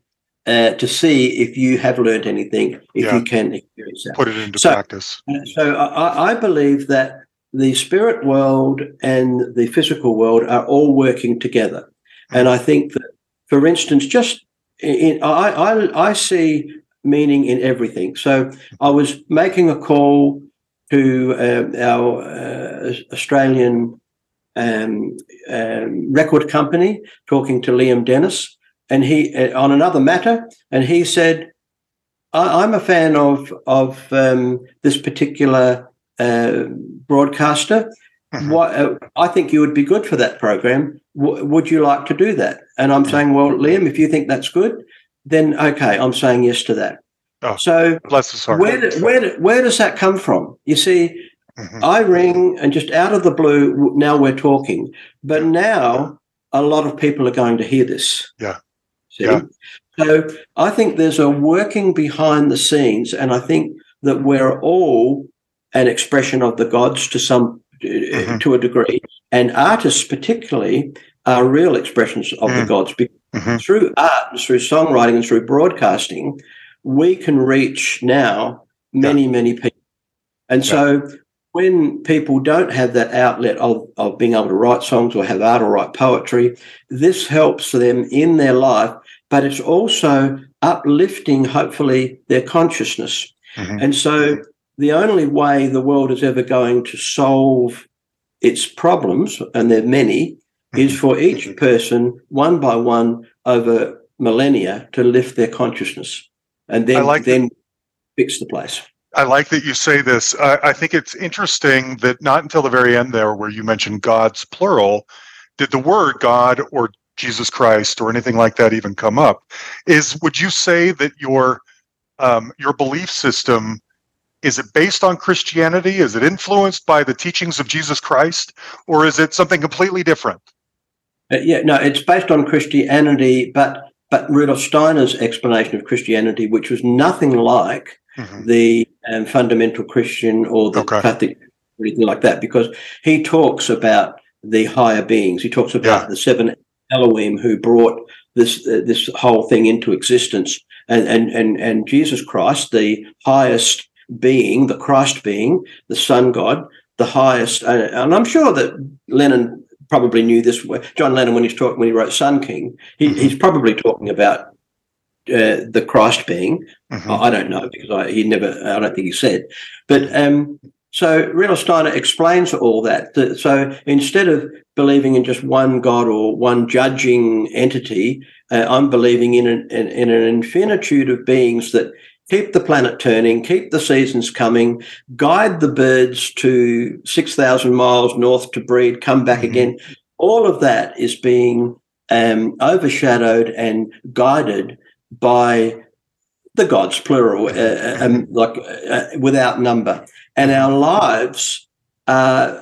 S3: uh, to see if you have learned anything, if
S1: Yeah.
S3: you can experience that.
S1: Put it into
S3: So-
S1: practice.
S3: So I, I believe that the spirit world and the physical world are all working together, and I think that, for instance, just in, I, I I see meaning in everything. So I was making a call to um, our uh, Australian um, um, record company, talking to Liam Dennis, and he uh, on another matter, and he said, I, "I'm a fan of of um, this particular uh, broadcaster.
S1: Mhm.
S3: What uh, I think you would be good for that program. W- would you like to do that?" And I'm saying, "Well, Liam, if you think that's good, then okay, I'm saying yes to that."
S1: Oh.
S3: So
S1: Bless
S3: where do- where do- where does that come from? You see,
S1: Mhm.
S3: I ring and just out of the blue, now we're talking. But now a lot of people are going to hear this.
S1: Yeah.
S3: See?
S1: Yeah.
S3: So I think there's a working behind the scenes, and I think that we're all an expression of the gods to some uh,
S1: Mhm.
S3: to a degree, and artists particularly are real expressions of the
S1: Mm.
S3: gods. Because
S1: Mhm.
S3: through art, and through songwriting, and through broadcasting, we can reach now many, many people. And so when people don't have that outlet of, of being able to write songs or have art or write poetry, this helps them in their life, but it's also uplifting, hopefully, their consciousness.
S1: Mhm.
S3: And so the only way the world is ever going to solve its problems, and there are many, is
S1: Mhm.
S3: for each person, one by one, over millennia, to lift their consciousness, and then
S1: like that-
S3: then fix the place.
S1: I like that you say this. I, I think it's interesting that not until the very end there, where you mentioned God's plural, did the word God or Jesus Christ or anything like that even come up. Is would you say that your um, your belief system is it based on Christianity? Is it influenced by the teachings of Jesus Christ, or is it something completely different?
S3: Uh, yeah, no, it's based on Christianity, but but Rudolf Steiner's explanation of Christianity, which was nothing like
S1: Mhm.
S3: the um, fundamental Christian or the
S1: Okay.
S3: Catholic or anything like that, because he talks about the higher beings. He talks about
S1: Yeah.
S3: the seven Elohim who brought this uh, this whole thing into existence, and and and and Jesus Christ, the highest being, the Christ being, the Son God, the highest. And I'm sure that Lennon probably knew this. John Lennon, when he's talking, when he wrote Sun King, he,
S1: Mhm.
S3: he's probably talking about uh, the Christ being.
S1: Mhm.
S3: I I don't know because I, he never, I don't think he said. But um, so Rudolf Steiner explains all that. That- So instead of believing in just one God or one judging entity, uh, I'm believing in an, in, in an infinitude of beings that keep the planet turning, keep the seasons coming, guide the birds to 6,000 miles north to breed, come back
S1: Mhm.
S3: again. All of that is being um, overshadowed and guided by the gods, plural, uh, um, like uh, without number, and our lives are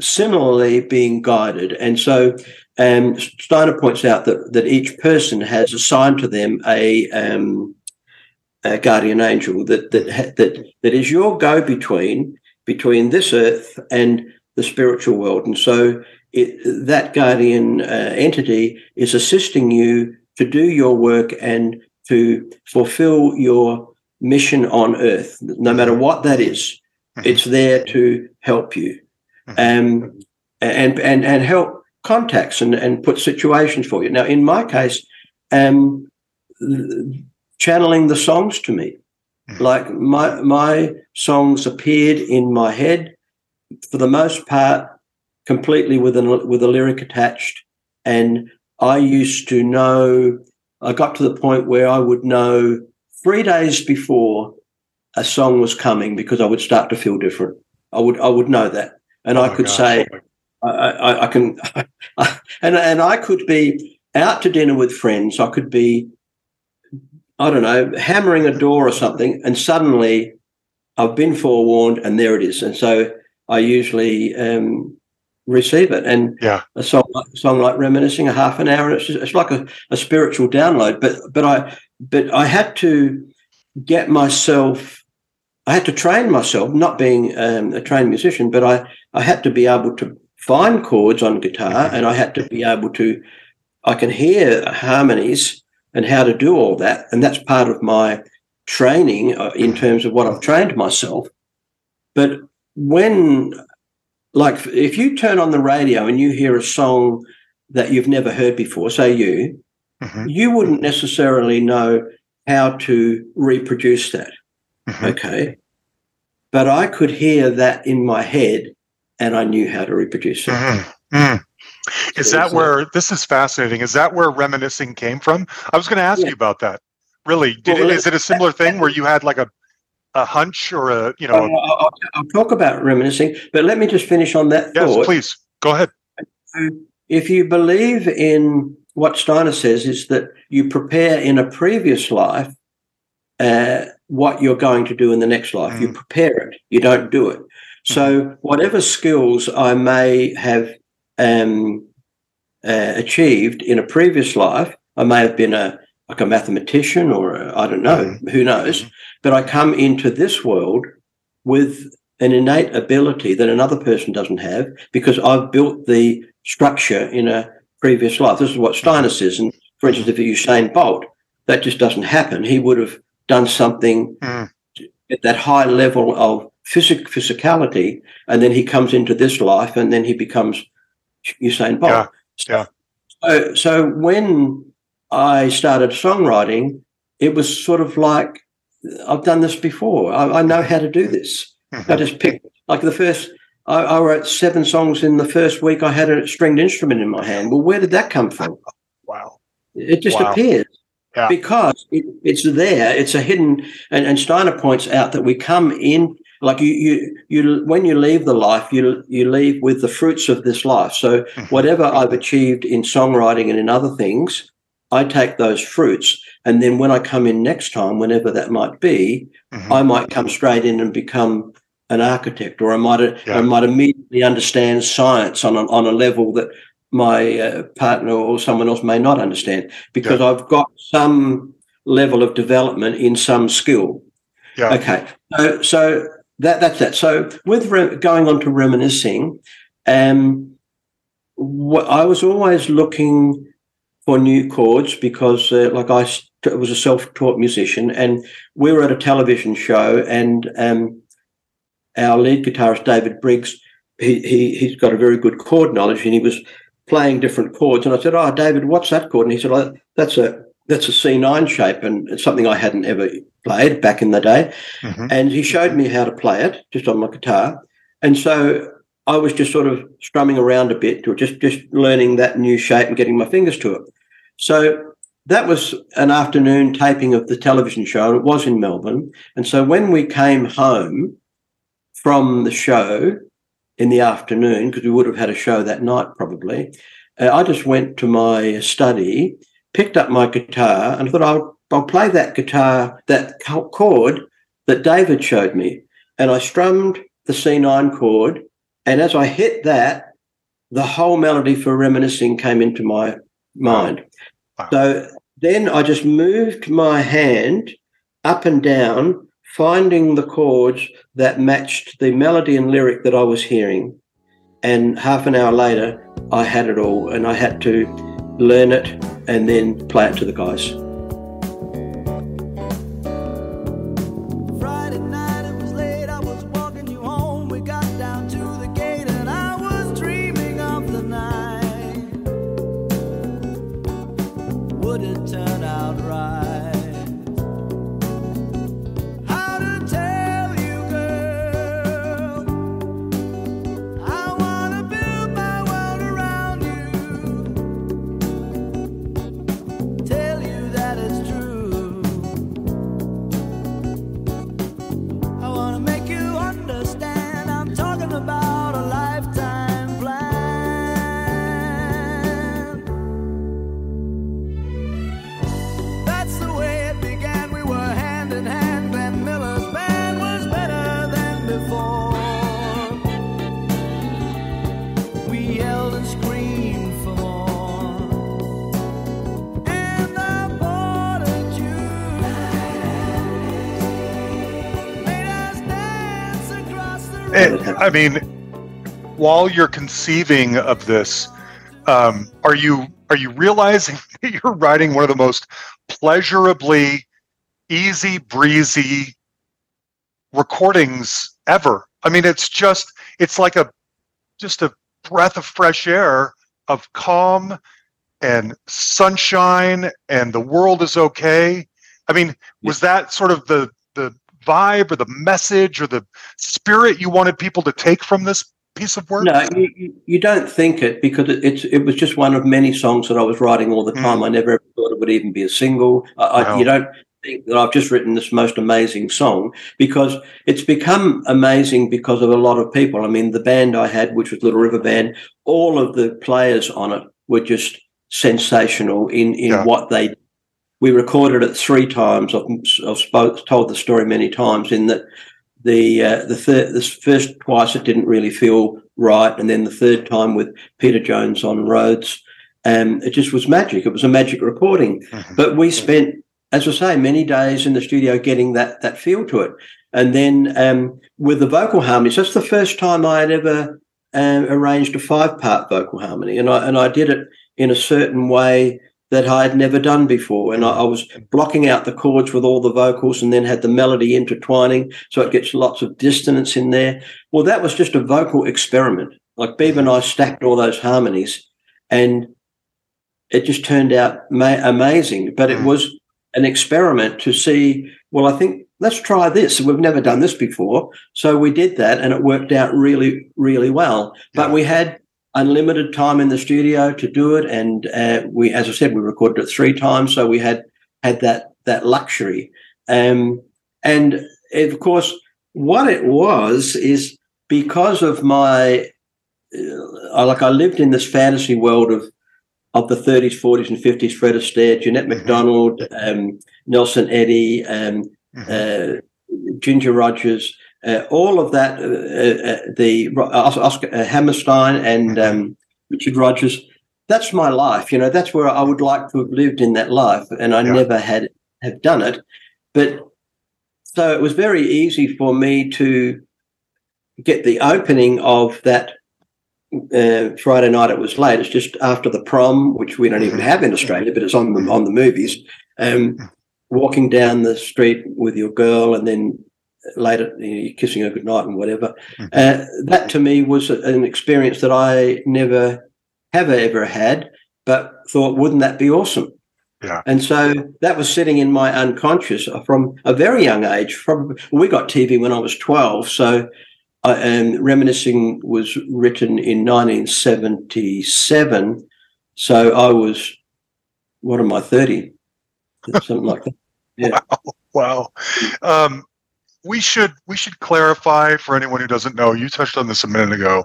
S3: similarly being guided. And so, um, Steiner points out that that each person has assigned to them a, um, a guardian angel that that that that is your go between between this earth and the spiritual world, and so. It, that guardian uh, entity is assisting you to do your work and to fulfill your mission on earth, no matter what that is. It's there to help you um, and, and, and help contacts and, and put situations for you. Now, in my case, um, channeling the songs to me, mm. like my, my songs appeared in my head for the most part completely with, an, with a lyric attached. And I used to know I got to the point where I would know three days before a song was coming because I would start to feel different. I would I would know that, and
S1: Oh
S3: I could say I, I, I can, and and I could be out to dinner with friends. I could be, I don't know, hammering a door or something, and suddenly I've been forewarned, and there it is. And so I usually um, receive it. And
S1: Yeah.
S3: a song, a song like reminiscing, a half an hour, and it's just, it's like a, a spiritual download. But but I but I had to get myself. I had to train myself, not being um, a trained musician, but I, I had to be able to find chords on guitar and I had to be able to, I can hear harmonies and how to do all that. And that's part of my training uh, in terms of what I've trained myself. But when, like, if you turn on the radio and you hear a song that you've never heard before, say you,
S1: Mhm.
S3: you wouldn't necessarily know how to reproduce that.
S1: Mhm.
S3: Okay. But I could hear that in my head and I knew how to reproduce it.
S1: Mhm. Is that where this is fascinating? Is that where reminiscing came from? I was going to ask
S3: Yeah.
S1: you about that. Really, did
S3: Well,
S1: is it a similar thing where you had like a a hunch or a you know?
S3: Uh, I'll, I'll- I'll talk about reminiscing, but let me just finish on that
S1: yes,
S3: thought.
S1: please go ahead.
S3: If you believe in what Steiner says, is that you prepare in a previous life uh, what you're going to do in the next life. You mm. prepare it, you don't do it. So, mm-hmm. whatever skills I may have um, uh, achieved in a previous life, I may have been a like a mathematician or I I don't know, who knows.
S1: Mhm.
S3: But I come into this world with an innate ability that another person doesn't have because I've built the structure in a previous life. This is what Steiner says. And for instance, if Usain Bolt, that just doesn't happen. He would have done something
S1: Mm.
S3: at that high level of physic physicality, and then he comes into this life, and then he becomes Usain Bolt.
S1: Yeah, yeah.
S3: So, so when I started songwriting, it was sort of like I've done this before. I, I know how to do this.
S1: Mhm.
S3: I just picked like the first. I, I wrote seven songs in the first week. I had a stringed instrument in my hand. Well, where did that come from?
S1: Wow.
S3: It just
S1: Wow.
S3: appears
S1: Yeah.
S3: because it, it's there. It's a hidden. And, and Steiner points out that we come in like you, you, you. When you leave the life, you you leave with the fruits of this life. So
S1: Mhm.
S3: whatever I've achieved in songwriting and in other things, I take those fruits, and then when I come in next time, whenever that might be,
S1: Mhm.
S3: I might come straight in and become an architect, or I might
S1: Yeah.
S3: I might immediately understand science on a, on a level that my uh, partner or someone else may not understand because I've got some level of development in some skill.
S1: Yeah.
S3: Okay, so so that that's that. So with re- going on to reminiscing, um, I was always looking for new chords because, uh, like I s- was a self-taught musician, and we were at a television show, and um, our lead guitarist David Briggs, he, he he's got a very good chord knowledge, and he was playing different chords. And I said, "Oh, David, what's that chord?" And he said, oh, "That's a that's a C nine shape, and it's something I hadn't ever played back in the day."
S1: Mhm.
S3: And he showed me how to play it just on my guitar, and so I was just sort of strumming around a bit, or just just learning that new shape and getting my fingers to it. So that was an afternoon taping of the television show, and it was in Melbourne. And so when we came home from the show in the afternoon, because we would have had a show that night probably, uh, I just went to my study, picked up my guitar, and thought I'll I'll play that guitar, that chord that David showed me. And I strummed the C9 chord. And as I hit that, the whole melody for reminiscing came into my mind.
S1: Wow.
S3: So then I just moved my hand up and down, finding the chords that matched the melody and lyric that I was hearing. And half an hour later, I had it all, and I had to learn it and then play it to the guys.
S4: I
S1: mean, while you're conceiving of this, um, are you are you realizing that you're writing one of the most pleasurably easy breezy recordings ever? I mean, it's just it's like a just a breath of fresh air of calm and sunshine and the world is okay. I mean, was that sort of the the vibe or the message or the spirit you wanted people to take from this piece of work?
S3: No, you, you- don't think it because it, it's it was just one of many songs that I was writing all the hmm. time. I never ever thought it would even be a single. I, I, you don't think that I've just written this most amazing song because it's become amazing because of a lot of people. I mean, the band I had, which was Little River Band, all of the players on it were just sensational in in
S1: Yeah.
S3: what they. We recorded it three times. I've, I've spoke, told the story many times. In that the uh, the third this first twice it didn't really feel right, and then the third time with Peter Jones on Rhodes, um, it just was magic. It was a magic recording.
S1: Mhm.
S3: But we spent, as I say, many days in the studio getting that that feel to it, and then um, with the vocal harmonies, that's the first time I had ever um, arranged a five part vocal harmony, and I and I did it in a certain way that I had never done before. And I, I was blocking out the chords with all the vocals and then had the melody intertwining so it gets lots of dissonance in there. Well, that was just a vocal experiment. Like Beeb and I stacked all those harmonies and it just turned out ma- amazing. But it
S1: Mm.
S3: was an experiment to see, well, I think let's try this. We've never done this before. So we did that and it worked out really, really well. But
S1: Yeah.
S3: we had unlimited time in the studio to do it. And uh, we, as I said, we recorded it three times. So we had had that that luxury. Um, and of course, what it was is because of my uh, like I lived in this fantasy world of of the 30s, 40s, and 50s. Fred Astaire, Jeanette MacDonald, um, Nelson Eddy, um,
S1: Mhm.
S3: uh, Ginger Rogers, uh, all of that. Uh, uh, uh, the Ro- Oscar uh, Hammerstein and um, Richard Rodgers. That's my life. You know, that's where I would like to have lived in that life, and I
S1: Yeah.
S3: never had have done it. But so it was very easy for me to get the opening of that uh, Friday night. It was late. It's just after the prom, which we don't even have in Australia, but it's on the on the movies. Um, walking down the street with your girl, and then later you know, kissing her goodnight and whatever.
S1: Mhm.
S3: Uh, that to me was an experience that I never have ever had, but thought, wouldn't that be awesome?
S1: Yeah.
S3: And so that was sitting in my unconscious from a very young age. Probably we got TV when I was twelve, so I, and reminiscing was written in 1977. So I was, what am I, 30? Something like that. Yeah.
S1: Wow. Um, we should we should clarify for anyone who doesn't know. You touched on this a minute ago.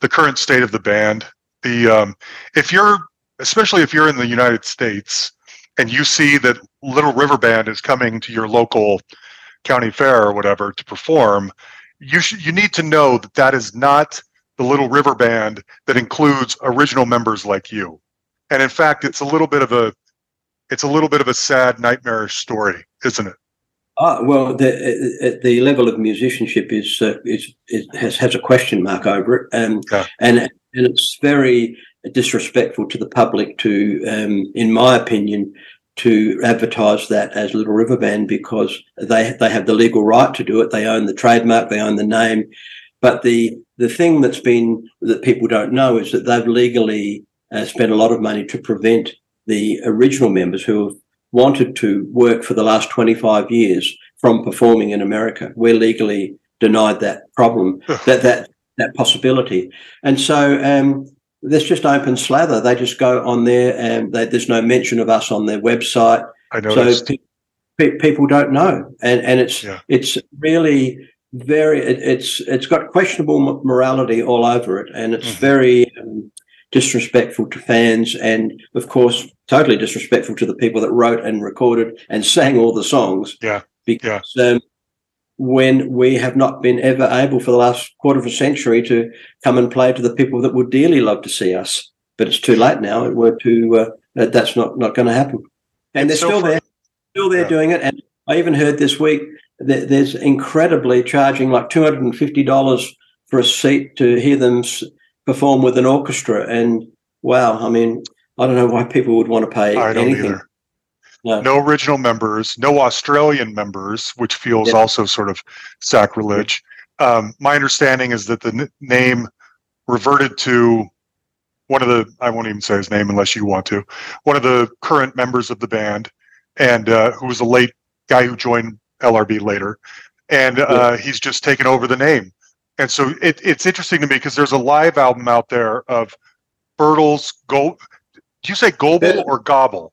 S1: The current state of the band. The um, if you're especially if you're in the United States, and you see that Little River Band is coming to your local county fair or whatever to perform, you should you need to know that that is not the Little River Band that includes original members like you. And in fact, it's a little bit of a it's a little bit of a sad nightmarish story, isn't it?
S3: Ah, well, the uh, the level of musicianship is uh, is, is has has a question mark over it, um,
S1: Yeah.
S3: and and it's very disrespectful to the public to, um, in my opinion, to advertise that as Little River Band because they they have the legal right to do it. They own the trademark, they own the name, but the the thing that's been that people don't know is that they've legally uh, spent a lot of money to prevent the original members who have wanted to work for the last 25 years from performing in America. We're legally denied that problem, that that that possibility, and so um, there's just open slather. They just go on there, and they, there's no mention of us on their website,
S1: I
S3: know.
S1: so
S3: pe- pe- people don't know, and and it's
S1: Yeah.
S3: it's really very it, it's it's got questionable mo- morality all over it, and it's
S1: Mhm.
S3: very um, disrespectful to fans, and of course, totally disrespectful to the people that wrote and recorded and sang all the songs.
S1: Yeah.
S3: because um, when we have not been ever able for the last quarter of a century to come and play to the people that would dearly love to see us, but it's too late now. We're too uh, that's not not going to happen, and
S1: It's
S3: they're still there, still there
S1: Yeah.
S3: doing it. And I even heard this week that there's incredibly charging like two hundred and fifty dollars for a seat to hear them perform with an orchestra. And wow, I mean, I don't know why people would want to pay
S1: I don't
S3: anything.
S1: either.
S3: No.
S1: No original members, no Australian members, which feels
S3: Yeah.
S1: also sort of sacrilege. Um, my understanding is that the n- name reverted to one of the, I won't even say his name unless you want to, one of the current members of the band, and uh, who was a late guy who joined LRB later. And uh, he's just taken over the name. And so it, it's interesting to me because there's a live album out there of Birtles Go. Do you say Gobel
S3: Yeah.
S1: or Gobble?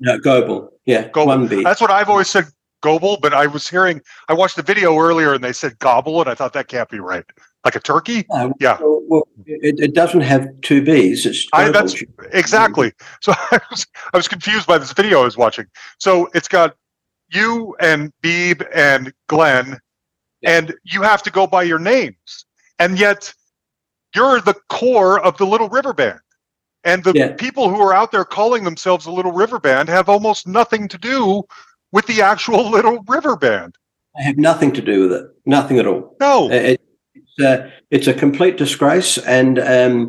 S3: No, Goebel, yeah, B.
S1: That's what I've always said, Gobel. But I was hearing, I watched the video earlier, and they said gobble, and I thought that can't be right. Like a turkey?
S3: No,
S1: Yeah.
S3: Well, well, it, it doesn't have two B's. It's
S1: I- that's- Exactly. So I was, I was confused by this video I was watching. So it's got you and Beeb and Glenn, and you have to go by your names, and yet you're the core of the Little River Band. And the
S3: Yeah.
S1: people who are out there calling themselves a Little River Band have almost nothing to do with the actual Little River Band.
S3: I have nothing to do with it. Nothing at all.
S1: No.
S3: Uh, It, it's, a, it's a complete disgrace, and um,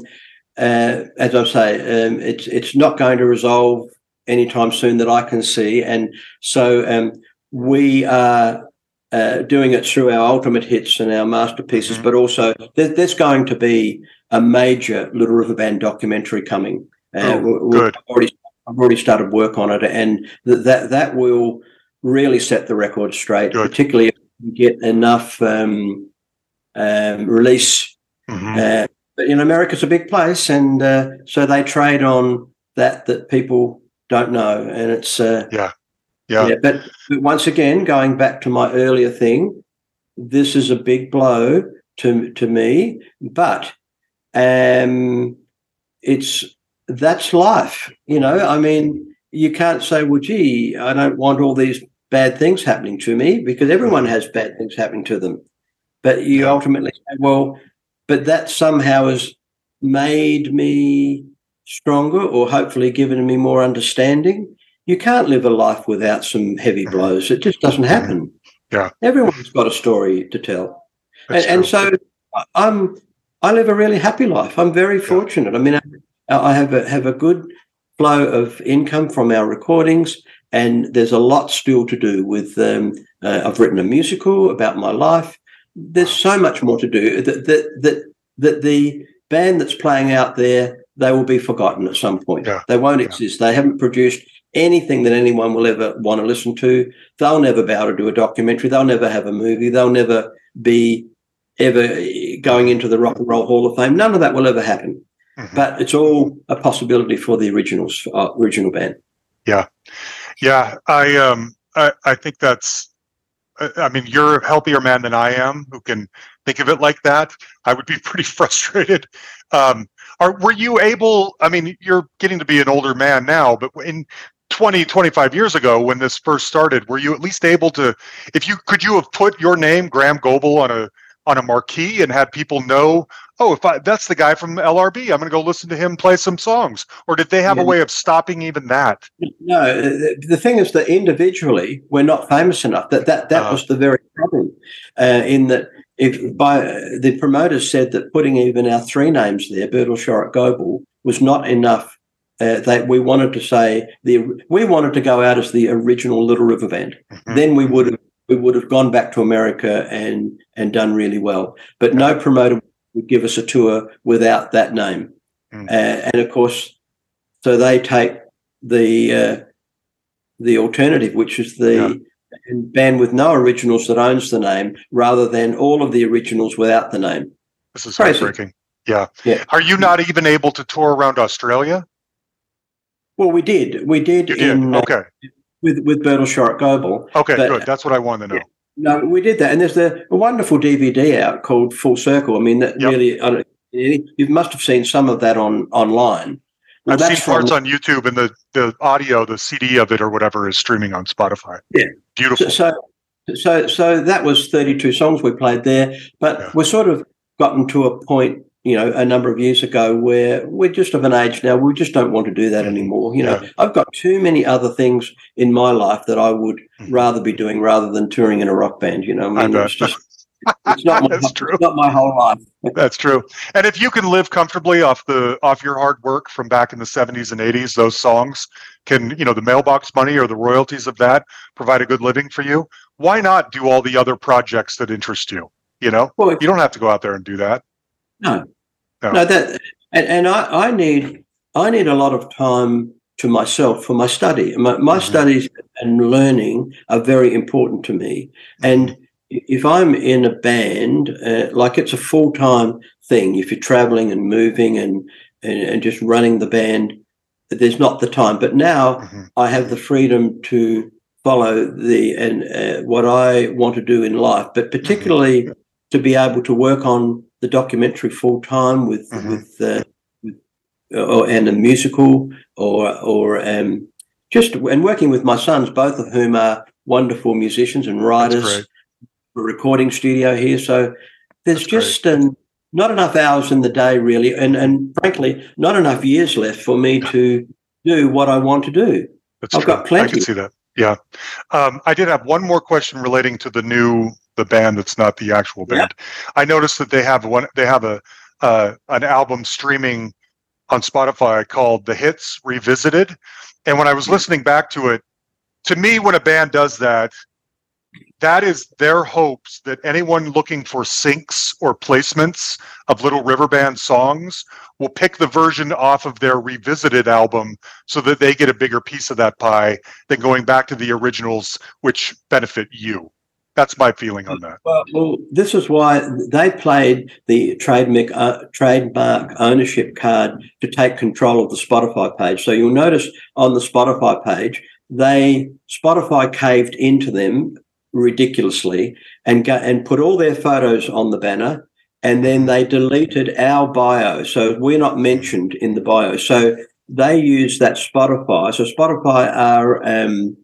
S3: uh, as I say, um, it's it's not going to resolve anytime soon that I can see. And so um, we are uh, doing it through our ultimate hits and our masterpieces,
S1: Mhm.
S3: but also there, there's going to be a major Little River Band documentary coming. Uh,
S1: Oh, good.
S3: already I've already started work on it, and th- that that will really set the record straight,
S1: Good.
S3: particularly if we get enough um, um, release.
S1: Mhm.
S3: Uh, but you know, America's a big place, and uh, so they trade on that that people don't know, and it's uh,
S1: Yeah.
S3: But, but once again, going back to my earlier thing, this is a big blow to to me, but um, it's that's life. You know, I mean, you can't say, well, gee, I don't want all these bad things happening to me because everyone has bad things happening to them. But you ultimately say, well, but that somehow has made me stronger or hopefully given me more understanding. You can't live a life without some heavy blows. It just doesn't happen.
S1: Yeah.
S3: Everyone's got a story to tell and,
S1: That's
S3: and
S1: true.
S3: so I'm I live a really happy life. I'm very fortunate. I mean, I, I have a have a good flow of income from our recordings, and there's a lot still to do. With um, uh, I've written a musical about my life. There's so much more to do. That that that that the band that's playing out there they will be forgotten at some point.
S1: Yeah.
S3: They won't
S1: Yeah.
S3: exist. They haven't produced anything that anyone will ever want to listen to. They'll never be able to do a documentary. They'll never have a movie. They'll never be ever going into the Rock and Roll Hall of Fame. None of that will ever happen.
S1: Mhm.
S3: But it's all a possibility for the originals, uh, original band.
S1: Yeah, yeah, I um I, I think that's I I mean you're a healthier man than I am who can think of it like that. I would be pretty frustrated. Um are were you able I mean you're getting to be an older man now, but in 20 25 years ago when this first started were you at least able to if you could you have put your name graeham goble on a on a marquee and had people know oh if I, that's the guy from lrb i'm going to go listen to him play some songs or did they have
S3: Yeah.
S1: a way of stopping even that
S3: No, uh, the, thing is that individually we're not famous enough. That that that
S1: Uh.
S3: was the very problem. Uh, in that, if by the promoters said that putting even our three names there, Birtles, Shorrock, Goble, was not enough. Uh, that we wanted to say the we wanted to go out as the original Little River Band.
S1: Mhm.
S3: Then we would have we would have gone back to America and and done really well. But no promoter would give us a tour without that name.
S1: Mm.
S3: Uh, and of course, so they take the uh, the alternative, which is the
S1: Yeah.
S3: band with no originals that owns the name, rather than all of the originals without the name.
S1: this is
S3: Crazy.
S1: heartbreaking yeah.
S3: Yeah.
S1: are you not even able to tour around australia
S3: Well, we did, we did,
S1: you did
S3: in, uh,
S1: okay
S3: with with Birtles Shorrock Goble.
S1: okay
S3: but-
S1: good that's what i wanted to know
S3: No, we did that, and there's a, a wonderful DVD out called Full Circle. I mean, that
S1: Yep.
S3: really, I don't, you must have seen some of that on online. Well,
S1: i've seen parts on youtube and the the audio the cd of it or whatever is streaming on spotify
S3: Yeah.
S1: beautiful
S3: So, so, so, so that was 32 songs we played there, but
S1: Yeah.
S3: we're sort of gotten to a point, you know, a number of years ago where we're just of an age now. We just don't want to do that anymore. You know,
S1: Yeah.
S3: I've got too many other things in my life that I would
S1: Mhm.
S3: rather be doing rather than touring in a rock band. You know,
S1: I bet.
S3: it's just, it's not my,
S1: That's true.
S3: It's not my whole life.
S1: That's true. And if you can live comfortably off the off your hard work from back in the 70s and 80s, those songs can, you know, the mailbox money or the royalties of that provide a good living for you. Why not do all the other projects that interest you? You know,
S3: Well, if-
S1: you don't have to go out there and do that.
S3: No,
S1: No.
S3: no, that and, and I, I need I need a lot of time to myself for my study. My, my
S1: Mhm.
S3: studies and learning are very important to me. And if I'm in a band, uh, like it's a full time thing. If you're traveling and moving and, and and just running the band, there's not the time. But now
S1: Mhm.
S3: I have the freedom to follow the and uh, what I want to do in life, but particularly to be able to work on the documentary full time with
S1: Mhm.
S3: with, uh, with or, and a musical or or um, just and working with my sons, both of whom are wonderful musicians and writers. A recording studio here, so there's
S1: That's
S3: just um, not enough hours in the day, really, and and frankly, not enough years left for me to do what I want to do.
S1: That's
S3: I've
S1: true.
S3: got plenty.
S1: I can see that. Yeah. Um, I did have one more question relating to the new the band that's not the actual
S3: Yeah.
S1: band. I noticed that they have one they have a uh, an album streaming on Spotify called The Hits Revisited. And when I was listening back to it, to me when a band does that, that is their hopes that anyone looking for syncs or placements of Little River Band songs will pick the version off of their revisited album so that they get a bigger piece of that pie than going back to the originals, which benefit you. That's my feeling on that.
S3: Well, well, this is why they played the trademark uh, trademark ownership card to take control of the Spotify page. So you'll notice on the Spotify page, they Spotify caved into them ridiculously and go, and put all their photos on the banner, and then they deleted our bio, so we're not mentioned in the bio. So they use that Spotify. So Spotify are um,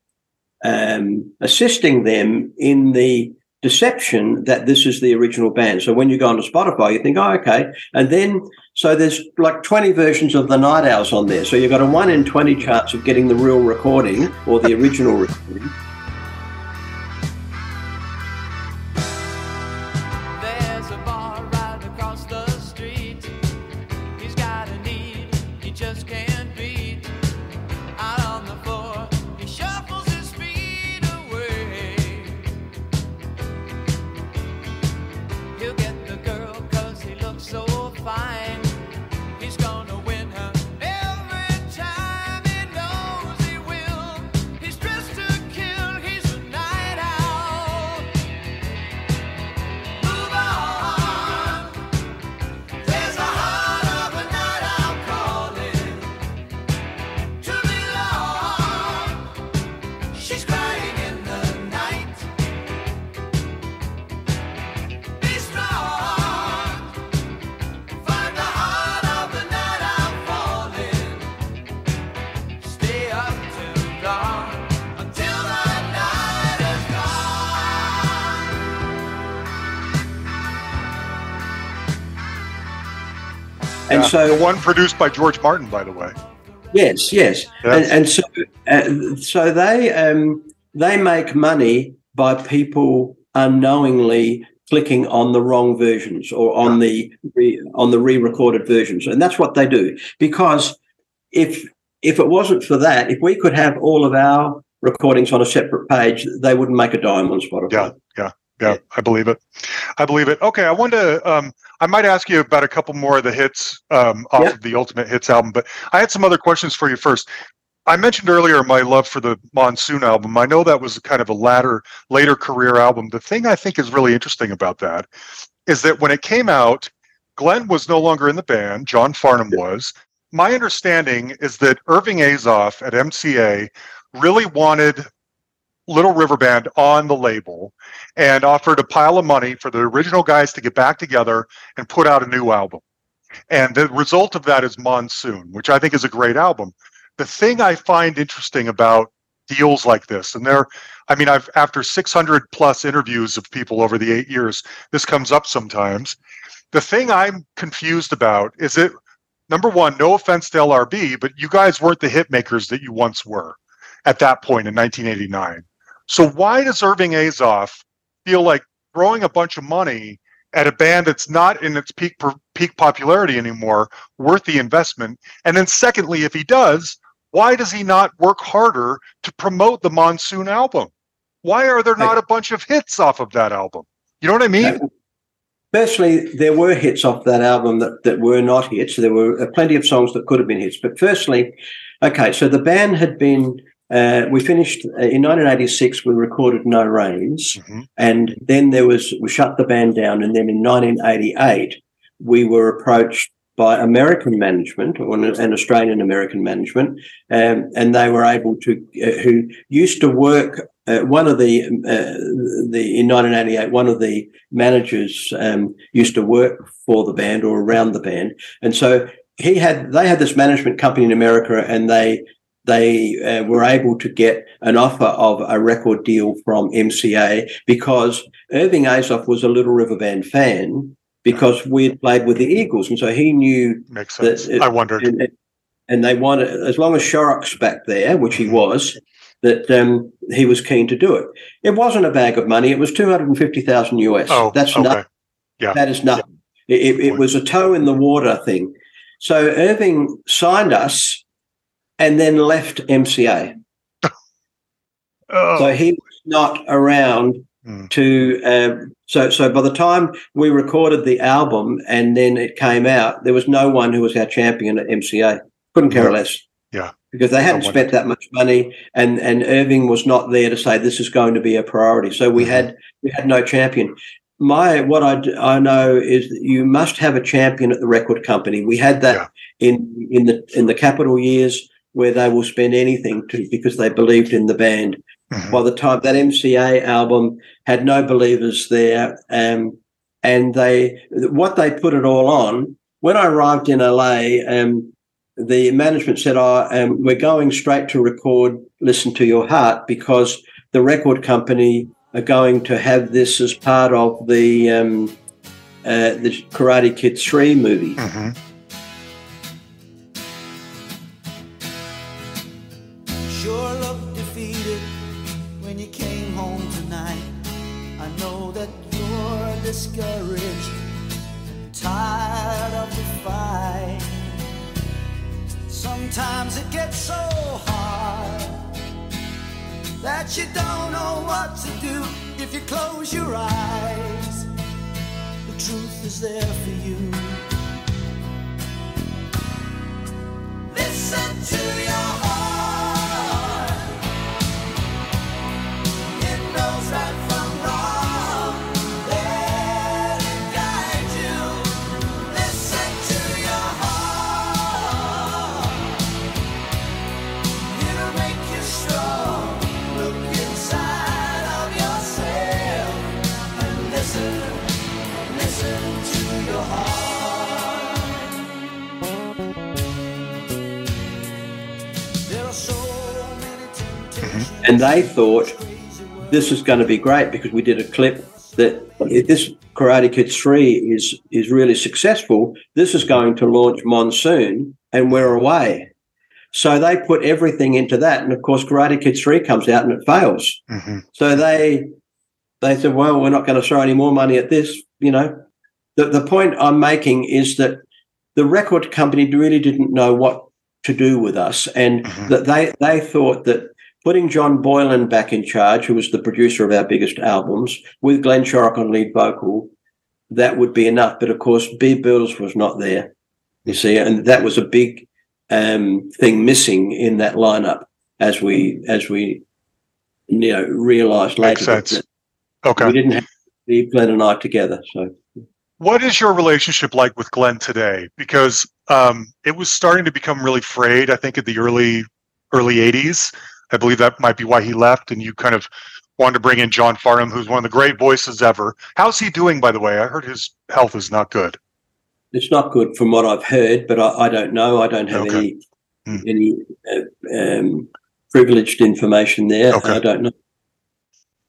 S3: um, assisting them in the deception that this is the original band. So when you go onto Spotify, you think, oh, okay. And then, so there's like 20 versions of the Night Owls on there. So you've got a 1 in 20 chance of getting the real recording or the original recording.
S4: So
S1: the one produced by George Martin, by the way.
S3: Yes, yes, and, and so uh, so they um, they make money by people unknowingly clicking on the wrong versions or on the re, on the re-recorded versions, and that's what they do. Because if if it wasn't for that, if we could have all of our recordings on a separate page, they wouldn't make a dime on Spotify.
S1: Yeah, yeah, yeah. I believe it. I believe it. Okay, I wanted to. Um, I might ask you about a couple more of the hits um, off of the Ultimate Hits album, but I had some other questions for you first. I mentioned earlier my love for the Monsoon album. I know that was kind of a latter, later career album. The thing I think is really interesting about that is that when it came out, Glenn was no longer in the band. John Farnham was. My understanding is that Irving Azoff at MCA really wanted Little River Band on the label and offered a pile of money for the original guys to get back together and put out a new album. And the result of that is Monsoon, which I think is a great album. The thing I find interesting about deals like this, and there, I mean, I've after 600 plus interviews of people over the eight years, this comes up sometimes. The thing I'm confused about is it number one, no offense to LRB, but you guys weren't the hit makers that you once were at that point in 1989. So why does Irving Azoff feel like throwing a bunch of money at a band that's not in its peak peak popularity anymore worth the investment? And then secondly, if he does, why does he not work harder to promote the Monsoon album? Why are there not a bunch of hits off of that album? You know what I mean?
S3: Firstly, there were hits off that album that, that were not hits. There were uh, plenty of songs that could have been hits. But firstly, okay, so the band had been, uh, we finished uh, in 1986, we recorded No Reins.
S1: Mhm.
S3: And then there was, we shut the band down. And then in 1988, we were approached by American management or an, an Australian American management. Um, and they were able to, uh, who used to work, uh, one of the, uh, the, in 1988, one of the managers um, used to work for the band or around the band. And so he had, they had this management company in America and they, they uh, were able to get an offer of a record deal from MCA because Irving Azoff was a Little River Band fan because we had played with the Eagles, and so he knew.
S1: Makes sense.
S3: it-
S1: I wondered.
S3: And, and they wanted, as long as Shorrock's back there, which he was, that um, he was keen to do it. It wasn't a bag of money; it was two hundred and fifty thousand US.
S1: Oh,
S3: That's
S1: okay.
S3: nothing.
S1: Yeah.
S3: That is nothing. It, it, it was a toe in the water thing. So Irving signed us, and then left MCA.
S1: Oh,
S3: So he was not around
S1: Hmm.
S3: to. Um, so so by the time we recorded the album and then it came out, there was no one who was our champion at MCA. Couldn't care
S1: Yeah.
S3: less.
S1: Yeah.
S3: Because they hadn't spent that much money, and and Irving was not there to say this is going to be a priority. So we
S1: Mhm.
S3: had we had no champion. My what I, I know is that you must have a champion at the record company. We had that in in the in the Capitol years where they will spend anything to because they believed in the band
S1: mhm.
S3: by the time that MCA album had no believers there, um, and they what they put it all on. When I arrived in LA, um, the management said, "Oh, um, we're going straight to record Listen to Your Heart because the record company are going to have this as part of the um, uh, the Karate Kid Three movie."
S1: Mhm.
S4: Close your eyes. The truth is there for you. And
S3: they thought this is going to be great because we did a clip that if this Karate Kid 3 is is really successful, this is going to launch Monsoon and we're away. So they put everything into that. And of course, Karate Kid 3 comes out and it fails.
S1: hmm
S3: So they they said, well, we're not going to throw any more money at this. You know, the, the point I'm making is that the record company really didn't know what to do with us. And
S1: Mhm.
S3: that they, they thought that putting John Boylan back in charge, who was the producer of our biggest albums, with Glenn Shorrock on lead vocal, that would be enough. But of course, Beeb Birtles was not there, you see, and that was a big um, thing missing in that lineup as we as we you know realised later that-
S1: sense.
S3: that we didn't have Steve, Glenn, and I together. So
S1: What is your relationship like with Glenn today? Because um, it was starting to become really frayed. I think in the early early '80s. I believe that might be why he left, and you kind of wanted to bring in John Farnham, who's one of the great voices ever. How's he doing, by the way? I heard his health is not good.
S3: it's not good from what I've heard, but I, I don't know. I don't have
S1: Okay.
S3: any
S1: Hmm.
S3: any uh, um, privileged information there.
S1: Okay.
S3: I don't know.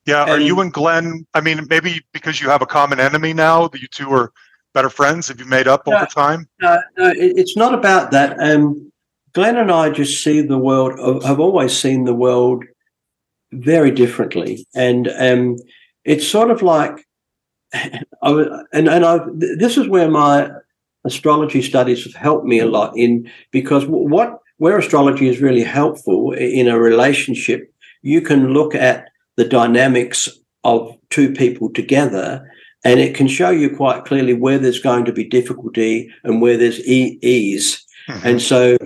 S1: Yeah, are
S3: And-
S1: you and Glenn? I mean, maybe because you have a common enemy now, that you two are better friends. Have you made up over time?
S3: No, no, it's not about that. Um, Glenn and I just see the world. I've always seen the world very differently, and um, it's sort of like, I was, and and I. This is where my astrology studies have helped me a lot in because what where astrology is really helpful in a relationship, you can look at the dynamics of two people together and it can show you quite clearly where there's going to be difficulty and where there's e- ease
S1: Mhm.
S3: and so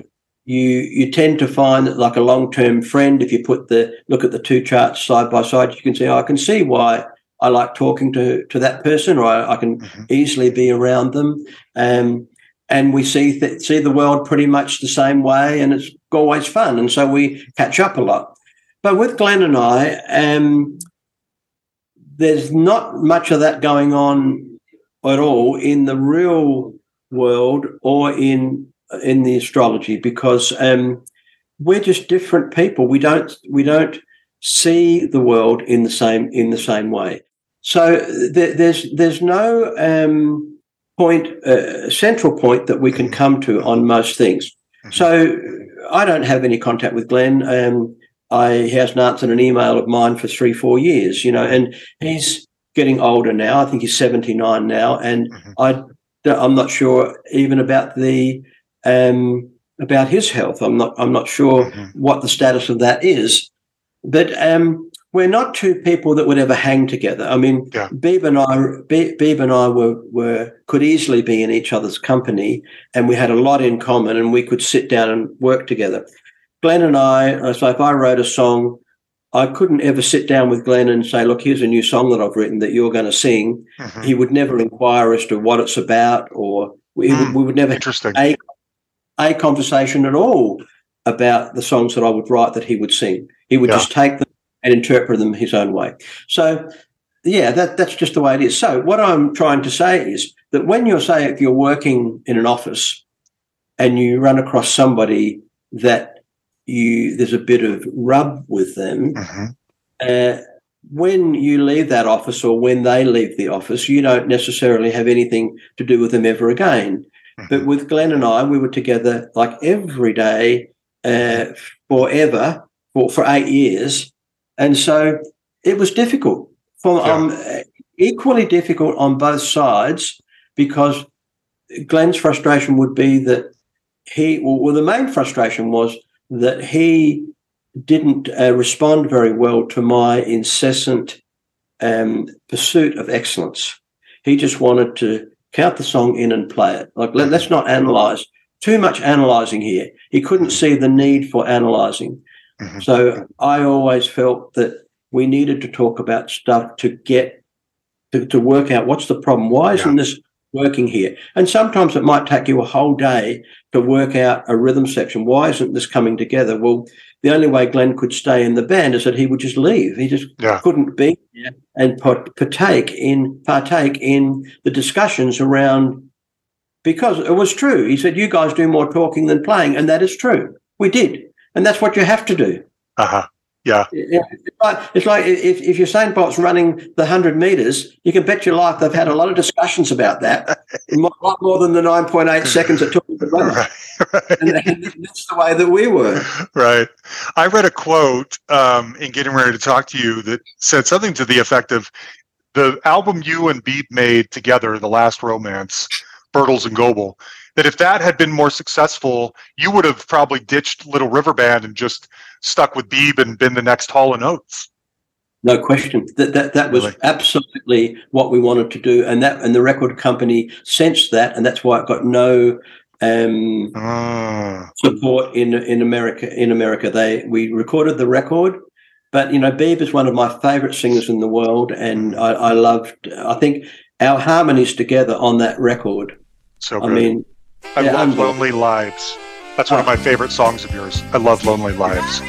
S3: you you tend to find that like a long-term friend if you put the look at the two charts side by side you can say oh, i can see why i like talking to to that person or i, I can
S1: Mhm.
S3: easily be around them um, and we see th- see the world pretty much the same way and it's always fun and so we catch up a lot but with glenn and i um, there's not much of that going on at all in the real world or in in the astrology because um, we're just different people. We don't we don't see the world in the same in the same way. So th- there's there's no um, point uh, central point that we can come to on most things. So I don't have any contact with Glenn. Um, I he hasn't answered an email of mine for three four years. You know, and he's getting older now. I think he's seventy nine now, and
S1: Mhm.
S3: I I'm not sure even about the um, about his health. I'm not I'm not sure
S1: Mhm.
S3: what the status of that is. But um, we're not two people that would ever hang together. I mean,
S1: Yeah.
S3: Beeb and I, Be- Beeb and I were, were could easily be in each other's company, and we had a lot in common, and we could sit down and work together. Glenn and I, so if I wrote a song, I couldn't ever sit down with Glenn and say, "Look, here's a new song that I've written that you're going to sing."
S1: Mhm.
S3: He would never inquire as to what it's about, or we,
S1: Hmm.
S3: would, we would never
S1: Interesting.
S3: a a conversation at all about the songs that I would write that he would sing. He would
S1: Yeah.
S3: just take them and interpret them his own way. So, yeah, that that's just the way it is. So, what I'm trying to say is that when you're say if you're working in an office and you run across somebody that you there's a bit of rub with them,
S1: Mhm.
S3: uh, when you leave that office or when they leave the office, you don't necessarily have anything to do with them ever again. But with Glenn and I, we were together like every day uh, forever for, for eight years. And so it was difficult, for,
S1: Yeah.
S3: um, equally difficult on both sides because Glenn's frustration would be that he, well, well the main frustration was that he didn't uh, respond very well to my incessant um, pursuit of excellence. He just wanted to count the song in and play it. Like, let, us not analyze. Too much analyzing here. He couldn't see the need for analyzing.
S1: Mhm.
S3: So I always felt that we needed to talk about stuff to get to, to work out what's the problem. Why isn't this working here? And sometimes it might take you a whole day to work out a rhythm section. Why isn't this coming together? Well, the only way Glenn could stay in the band is that he would just leave. He just
S1: Yeah.
S3: couldn't be there and partake in partake in the discussions around because it was true. He said, "You guys do more talking than playing," and that is true. We did, and that's what you have to do.
S1: Uh-huh. Yeah.
S3: Yeah, It's like, it's like if, if Usain Bolt's running the 100 meters, you can bet your life they've had a lot of discussions about that. A lot more than the 9.8 seconds it took to run.
S1: Right. right.
S3: And, and that's the way that we were.
S1: Right. I read a quote um, in getting ready to talk to you that said something to the effect of the album you and Beeb made together, The Last Romance, Birtles and Goble, that if that had been more successful, you would have probably ditched Little River Band and just stuck with Beeb and been the next Hall and Oates.
S3: No question. That that, that was
S1: Really?
S3: absolutely what we wanted to do. And that and the record company sensed that and that's why it got no um
S1: Ah,
S3: support in in America. In America, they we recorded the record, but you know, Beeb is one of my favourite singers in the world, and I, I loved. I think our harmonies together on that record.
S1: so
S3: I
S1: good.
S3: mean,
S1: I
S3: yeah,
S1: love Lonely Lives. That's one of my favorite songs of yours. I love Lonely Lives.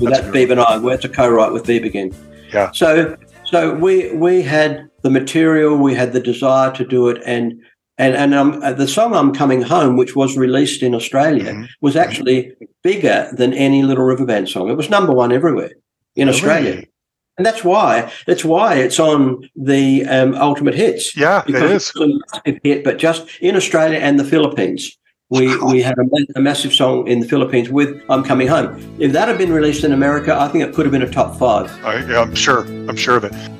S3: Well,
S1: That's
S3: that's Beeb and I. We had to co-write with Beeb again.
S1: Yeah.
S3: So so we we had the material, we had the desire to do it, and and and um, uh, the song "I'm Coming Home," which was released in Australia,
S1: Mhm.
S3: was actually bigger than any Little River Band song. It was number one everywhere in Australia,
S1: Really?
S3: and that's why that's why it's on the um, Ultimate Hits.
S1: Yeah, it
S3: because
S1: is.
S3: it's a hit, but just in Australia and the Philippines. We, we had a, a massive song in the Philippines with I'm Coming Home. If that had been released in America, I think it could have been a top five.
S1: I, I'm sure. I'm sure of it.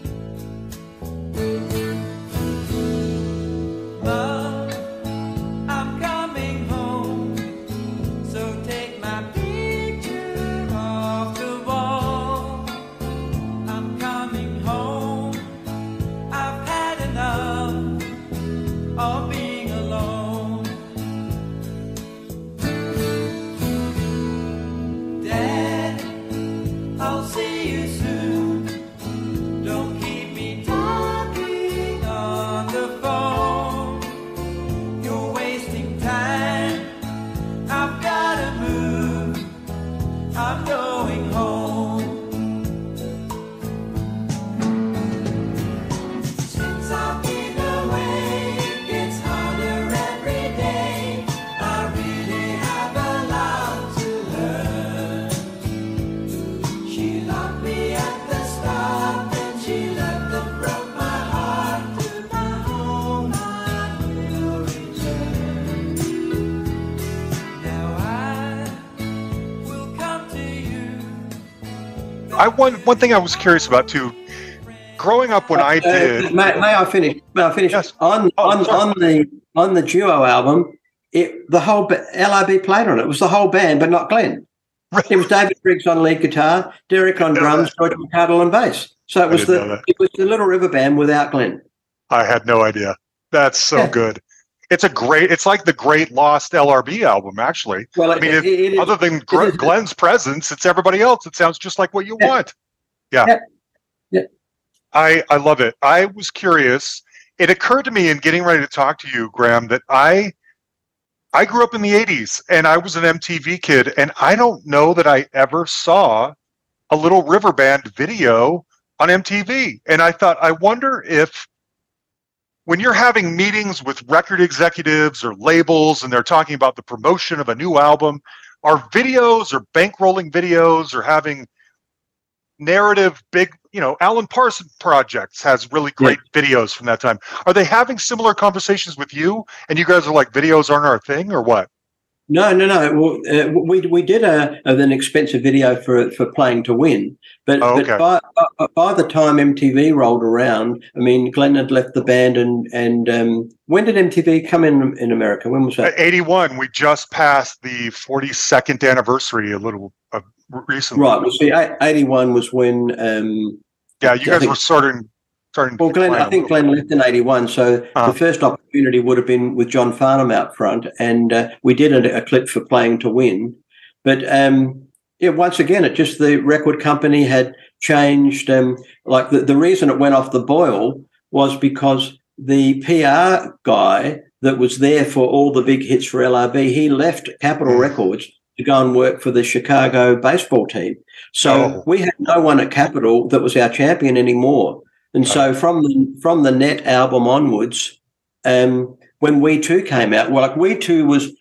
S4: I
S1: one one thing I was curious about too. Growing up when I
S3: Uh,
S1: did,
S3: may, may I finish? May I finish?
S1: Yes.
S3: On
S1: Oh,
S3: on,
S1: sorry.
S3: on the on the duo album, it the whole LRB played on it. It was the whole band, but not Glenn. It was David Briggs on lead guitar, Derek on drums, George McArdle on bass. So it was the it was the Little River Band without Glenn.
S1: I had no idea. That's so
S3: Yeah.
S1: good. It's a great. It's like the great lost LRB album, actually.
S3: Well,
S1: I mean,
S3: it, it, it,
S1: Other than Gr-. Glenn's presence, it's everybody else. It sounds just like what you want. Yeah.
S3: Yeah. Yeah.
S1: I I love it. I was curious. It occurred to me in getting ready to talk to you, Graeham, that I I grew up in the 80s and I was an MTV kid and I don't know that I ever saw a little river band video on MTV. And I thought I wonder if when you're having meetings with record executives or labels and they're talking about the promotion of a new album, are videos or bankrolling videos or having narrative big, you know, Alan Parson projects has really great videos from that time. Are they having similar conversations with you and you guys are like videos aren't our thing or what?
S3: No, no, no. Well, uh, we we did a, an expensive video for for playing to win, but,
S1: Oh,
S3: but
S1: okay.
S3: by, by by the time MTV rolled around, I mean, Glenn had left the band, and and um, when did MTV come in in America? When was that?
S1: 81, we just passed the 42nd anniversary a little uh, recently.
S3: Right. Well, see, eighty one was when. Um,
S1: Yeah, you guys
S3: think-
S1: were starting starting.
S3: well, Glenn, I think Glenn left in eighty one, so
S1: Uh-huh.
S3: the first opportunity would have been with John Farnham out front, and uh, we did a, a clip for playing to win. But um, yeah, once again, it just the record company had changed. Um, like the, the reason it went off the boil was because the PR guy that was there for all the big hits for LRB, he left Capitol
S1: Mm.
S3: Records to go and work for the Chicago baseball team. So
S1: Oh.
S3: we had no one at Capitol that was our champion anymore. And so from the from the Net album onwards, um, when We Two came out, well, like We Two was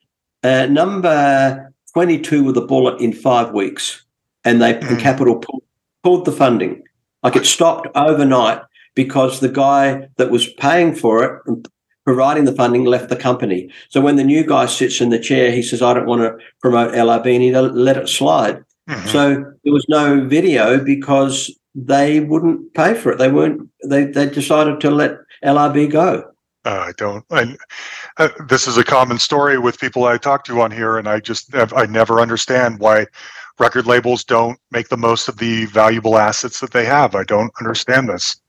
S3: uh, number twenty two with a bullet in five weeks, and they
S1: Mm.
S3: Capitol pulled, pulled the funding. Like it stopped overnight because the guy that was paying for it and providing the funding left the company. So when the new guy sits in the chair, he says, "I don't want to promote LRB," and he let it slide.
S1: Mhm.
S3: So there was no video because they wouldn't pay for it. They weren't. They they decided to let LRB go.
S1: Uh, I don't. And uh, this is a common story with people I talk to on here, and I just I never understand why record labels don't make the most of the valuable assets that they have. I don't understand this.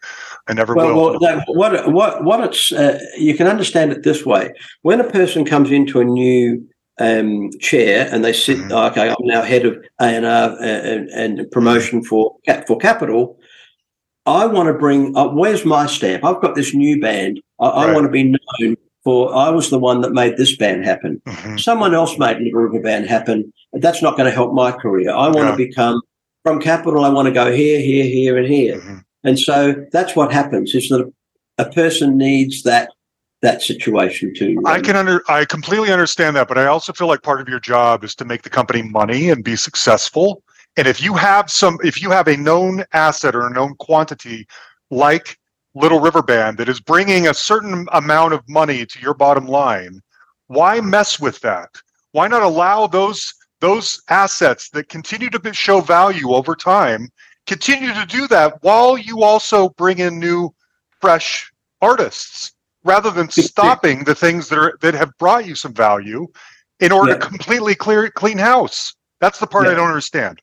S1: I never
S3: Well,
S1: will.
S3: well that, what what what it's uh, you can understand it this way: when a person comes into a new um, chair and they sit,
S1: Mhm.
S3: okay, I'm now head of A and R and, and promotion for for Capitol. I want to bring. Uh, where's my stamp? I've got this new band. I, I want to be known for. I was the one that made this band happen.
S1: Mhm.
S3: someone else made Little River Band happen. That's not going to help my career. I want
S1: Yeah.
S3: to become from Capitol. I want to go here, here, here, and here.
S1: Mhm.
S3: And so that's what happens. Is that a person needs that that situation to.
S1: I
S3: um,
S1: can under I completely understand that, but I also feel like part of your job is to make the company money and be successful. And if you have some if you have a known asset or a known quantity like Little River Band that is bringing a certain amount of money to your bottom line, why mess with that? Why not allow those those assets that continue to show value over time continue to do that while you also bring in new fresh artists rather than stopping the things that are that have brought you some value in order to completely clear clean house. That's the part i don't understand.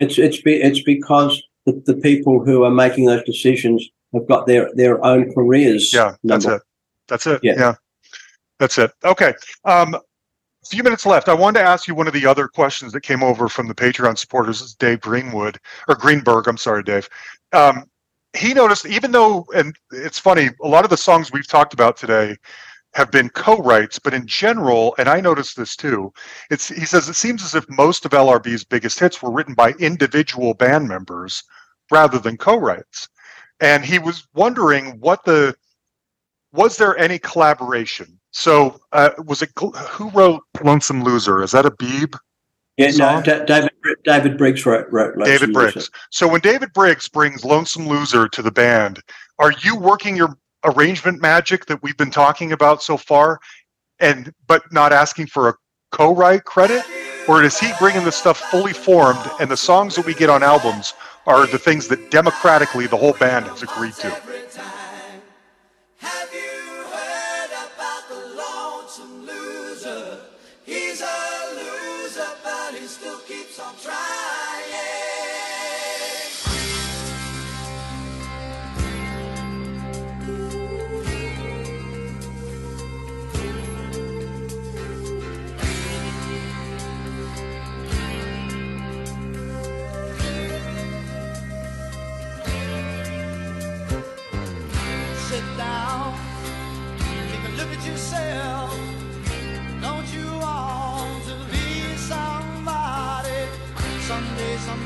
S3: It's it's be, it's because the, the people who are making those decisions have got their their own careers.
S1: yeah that's
S3: number-
S1: it. That's it
S3: Yeah.
S1: yeah. That's it. Okay um a few minutes left. I wanted to ask you one of the other questions that came over from the patreon supporters. Is dave greenwood or greenberg i'm sorry dave. Um he noticed even though and it's funny a lot of the songs we've talked about today have been co-writes but in general and i noticed this too it's he says it seems as if most of lrb's biggest hits were written by individual band members rather than co-writes. And he was wondering what the was there any collaboration? So uh, was it who wrote lonesome loser? Is that a beeb
S3: Yeah, no? Da- David David Briggs wrote, wrote Lonesome
S1: David
S3: Loser.
S1: Briggs. So when David Briggs brings Lonesome Loser to the band, are you working your arrangement magic that we've been talking about so far, and but not asking for a co-write credit, or is he bringing the stuff fully formed and the songs that we get on albums are the things that democratically the whole band has agreed to?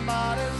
S4: Someday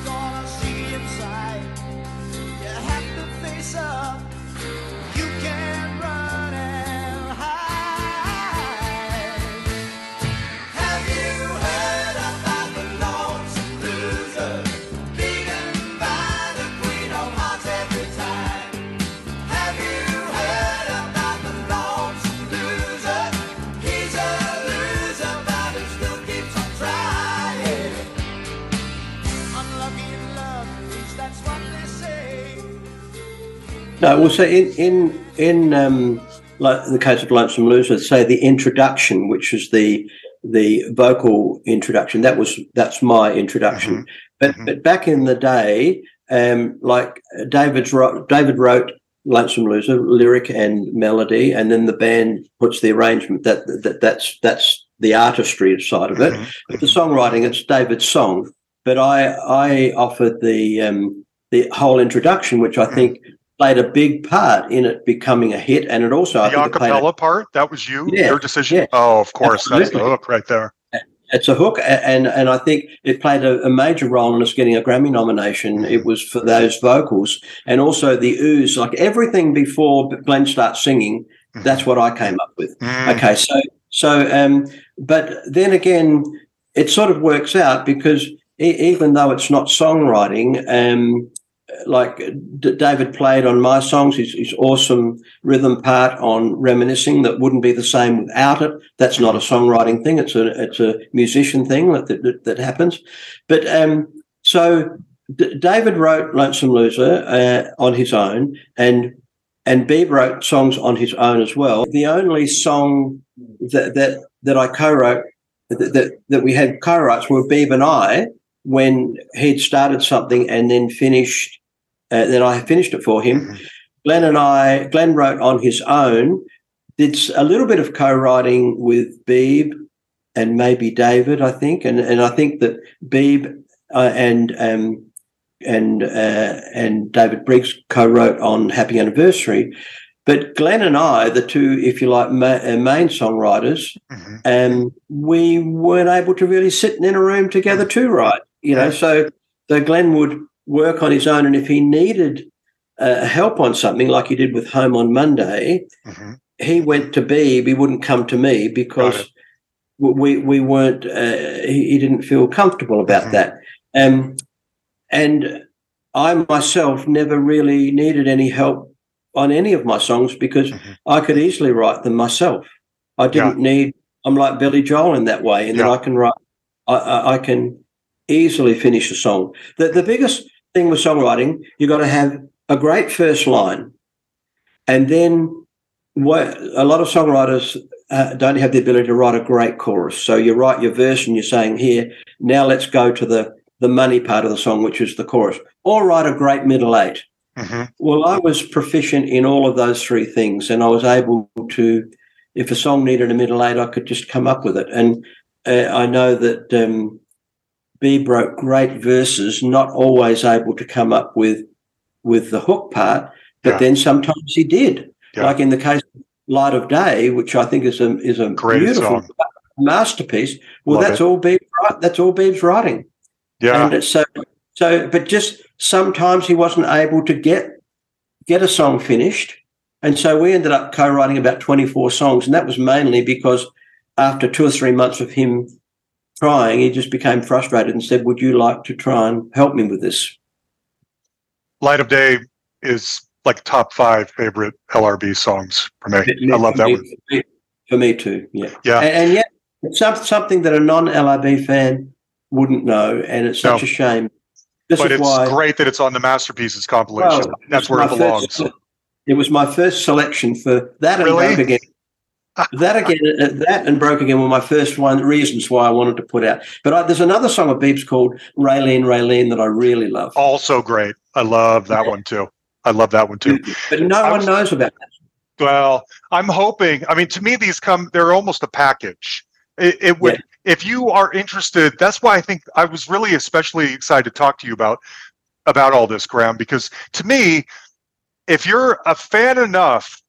S3: No, well, so in in in um, like the case of Lonesome Loser, say the introduction, which is the the vocal introduction, that was that's my introduction.
S1: Mhm.
S3: But
S1: Mhm.
S3: but back in the day, um, like David's David wrote Lonesome Loser lyric and melody, and then the band puts the arrangement. That that that's that's the artistry side of it.
S1: Mhm.
S3: But the songwriting, it's David's song. But I I offered the um, the whole introduction, which I
S1: Mhm.
S3: think played a big part in it becoming a hit, and it also I
S1: The
S3: think it played a-
S1: acapella part, that was you,
S3: Yeah,
S1: your decision.
S3: yeah.
S1: Oh, of course, that's the hook right there.
S3: it's a hook, and and I think it played a, a major role in us getting a Grammy nomination. It was for those vocals, and also the ooze, like everything before Glenn starts singing.
S1: Mhm.
S3: That's what I came up with.
S1: Mm,
S3: Okay, so so um, but then again, it sort of works out because e- even though it's not songwriting, um, like D- David played on my songs, his, his awesome rhythm part on reminiscing that wouldn't be the same without it. That's not a songwriting thing; it's a it's a musician thing that that, that happens. But um, so D- David wrote "Lonesome Loser" uh, on his own, and and Beeb wrote songs on his own as well. The only song that that that I co-wrote that that, that we had co-writes were Beeb and I when he'd started something and then finished. Uh, then I finished it for him.
S1: Mhm.
S3: Glenn and I, Glenn wrote on his own. Did a little bit of co-writing with Beeb and maybe David, I think, and and I think that Beeb uh, and um, and uh, and David Briggs co-wrote on Happy Anniversary. But Glenn and I, the two, if you like, ma- uh, main songwriters,
S1: mhm.
S3: um, we weren't able to really sit in a room together to write. You know, so so Glenn would work on his own, and if he needed uh, help on something, like he did with Home on Monday,
S1: Mhm.
S3: he went to Beeb. He wouldn't come to me because we we weren't. Uh, he, he didn't feel comfortable about
S1: Mhm.
S3: that. Um, and I myself never really needed any help on any of my songs because
S1: Mhm.
S3: I could easily write them myself. I didn't need. I'm like Billy Joel in that way, and
S1: Yeah.
S3: I can write. I, I, I can easily finish a song. The the biggest thing with songwriting, you've got to have a great first line, and then what a lot of songwriters uh, don't have the ability to write a great chorus. So you write your verse and you're saying, "Here, now let's go to the the money part of the song, which is the chorus," or write a great middle eight.
S1: Mhm.
S3: Well, I was proficient in all of those three things, and I was able to, if a song needed a middle eight, I could just come up with it. And uh, I know that um, Beeb wrote great verses, not always able to come up with with the hook part, but
S1: Yeah.
S3: then sometimes he did.
S1: Yeah.
S3: Like in the case of Light of Day, which I think is a is a
S1: Great
S3: beautiful
S1: song.
S3: masterpiece. Well,
S1: Love
S3: that's
S1: it.
S3: all Beeb. That's all Beeb's writing.
S1: Yeah.
S3: And so so, but just sometimes he wasn't able to get get a song finished, and so we ended up co-writing about twenty four songs, and that was mainly because after two or three months of him trying, he just became frustrated and said, "Would you like to try and help me with this?"
S1: Light of Day is like top five favorite LRB songs for me. I love that
S3: me-
S1: one.
S3: For me, for me too. Yeah,
S1: Yeah.
S3: and, and yet it's some, something that a non LRB fan wouldn't know, and it's such
S1: No.
S3: a shame. This
S1: But it's
S3: why.
S1: great that it's on the Masterpieces compilation.
S3: Well,
S1: That's where it belongs.
S3: first- it was my first selection for that and
S1: Really?
S3: broke again. That again, uh, that and broke again were my first one reasons why I wanted to put out. But I, there's another song of Beeb's called Raylene Raylene that I really love.
S1: Also great. I love that one too. I love that one too.
S3: but no
S1: I
S3: one knows about that.
S1: Well, I'm hoping. I mean, to me, these come. They're almost a package. It, it would, if you are interested. That's why I think I was really especially excited to talk to you about about all this, Graeham, because to me, if you're a fan enough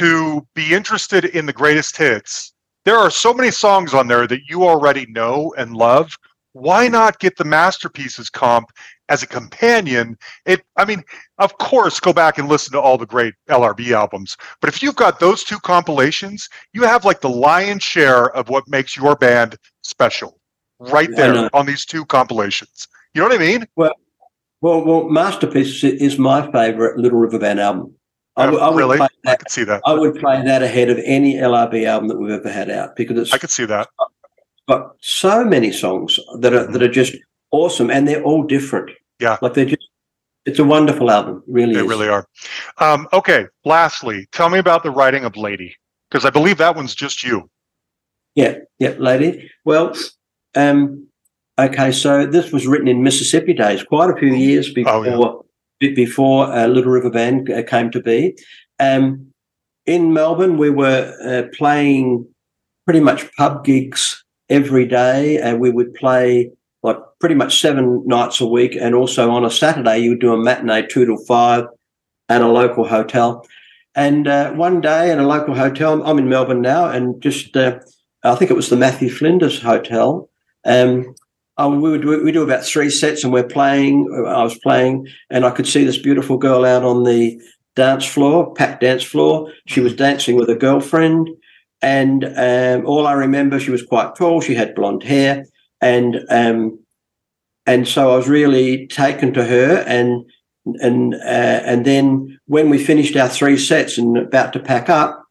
S1: to be interested in the greatest hits, there are so many songs on there that you already know and love. Why not get the masterpieces comp as a companion? It, I mean, of course, go back and listen to all the great LRB albums. But if you've got those two compilations, you have like the lion's share of what makes your band special right there on these two compilations. You know what I mean?
S3: Well, well, Masterpiece is my favourite Little River Band album. I,
S1: Uh,
S3: would-
S1: really?
S3: play
S1: I
S3: that.
S1: could see that.
S3: I would play that ahead of any LRB album that we've ever had out because it's
S1: I could see that.
S3: But so many songs that are that are just awesome and they're all different.
S1: Yeah.
S3: Like they're just it's a wonderful album. Really,
S1: They
S3: is.
S1: really are. Um, okay. Lastly, tell me about the writing of Lady, because I believe that one's just you.
S3: Yeah, yeah, lady. Well, um, okay, so this was written in Mississippi days, quite a few years before
S1: Oh, yeah.
S3: Be- before uh, Little River Band uh, came to be. Um, in Melbourne, we were uh, playing pretty much pub gigs every day, and we would play like pretty much seven nights a week, and also on a Saturday you would do a matinee two till five at a local hotel. And uh, one day at a local hotel, I'm in Melbourne now, and just uh, I think it was the Matthew Flinders Hotel. Um, I, we would we do about three sets, and we're playing. I was playing, and I could see this beautiful girl out on the dance floor, packed dance floor. She was dancing with a girlfriend, and um, all I remember, she was quite tall. She had blonde hair, and um, and so I was really taken to her, and and uh, and then when we finished our three sets and about to pack up,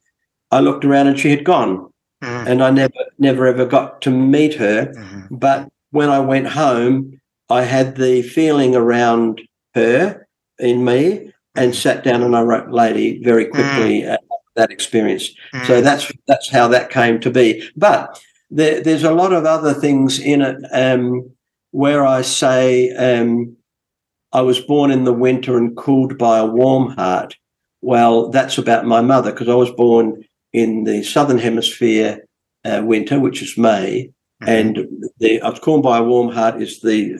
S3: I looked around and she had gone
S1: Mhm,
S3: and I never never ever got to meet her.
S1: mhm,
S3: But when I went home, I had the feeling around her in me and sat down and I wrote "Lady" very quickly. Uh, that experience, so
S1: mhm.
S3: that's that's how that came to be. But there, there's a lot of other things in it um, where I say um, I was born in the winter and cooled by a warm heart. Well, that's about my mother because I was born in the southern hemisphere uh, winter, which is May, and the I was cooled by a warm heart is the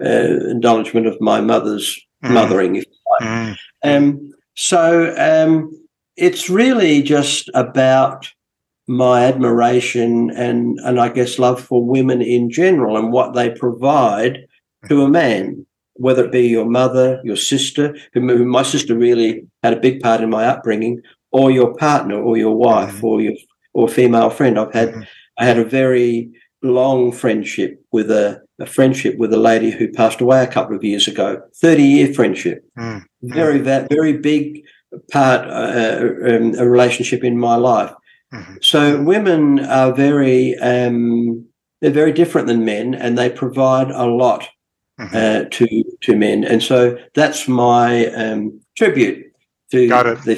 S3: uh, uh, acknowledgement of my mother's
S1: Mhm,
S3: mothering. If
S1: mhm.
S3: um, so um, it's really just about my admiration and and I guess love for women in general and what they provide to a man, whether it be your mother, your sister, who, my sister really had a big part in my upbringing, or your partner, or your wife,
S1: Mhm.
S3: or your or female friend. I've had
S1: Mhm.
S3: I had a very long friendship with a, a friendship with a lady who passed away a couple of years ago. Thirty year friendship
S1: Mm.
S3: very very big part uh, um, a relationship in my life.
S1: Mhm.
S3: So women are very um, they're very different than men, and they provide a lot
S1: Mhm.
S3: uh, to to men, and so that's my um, tribute to
S1: Got it.
S3: the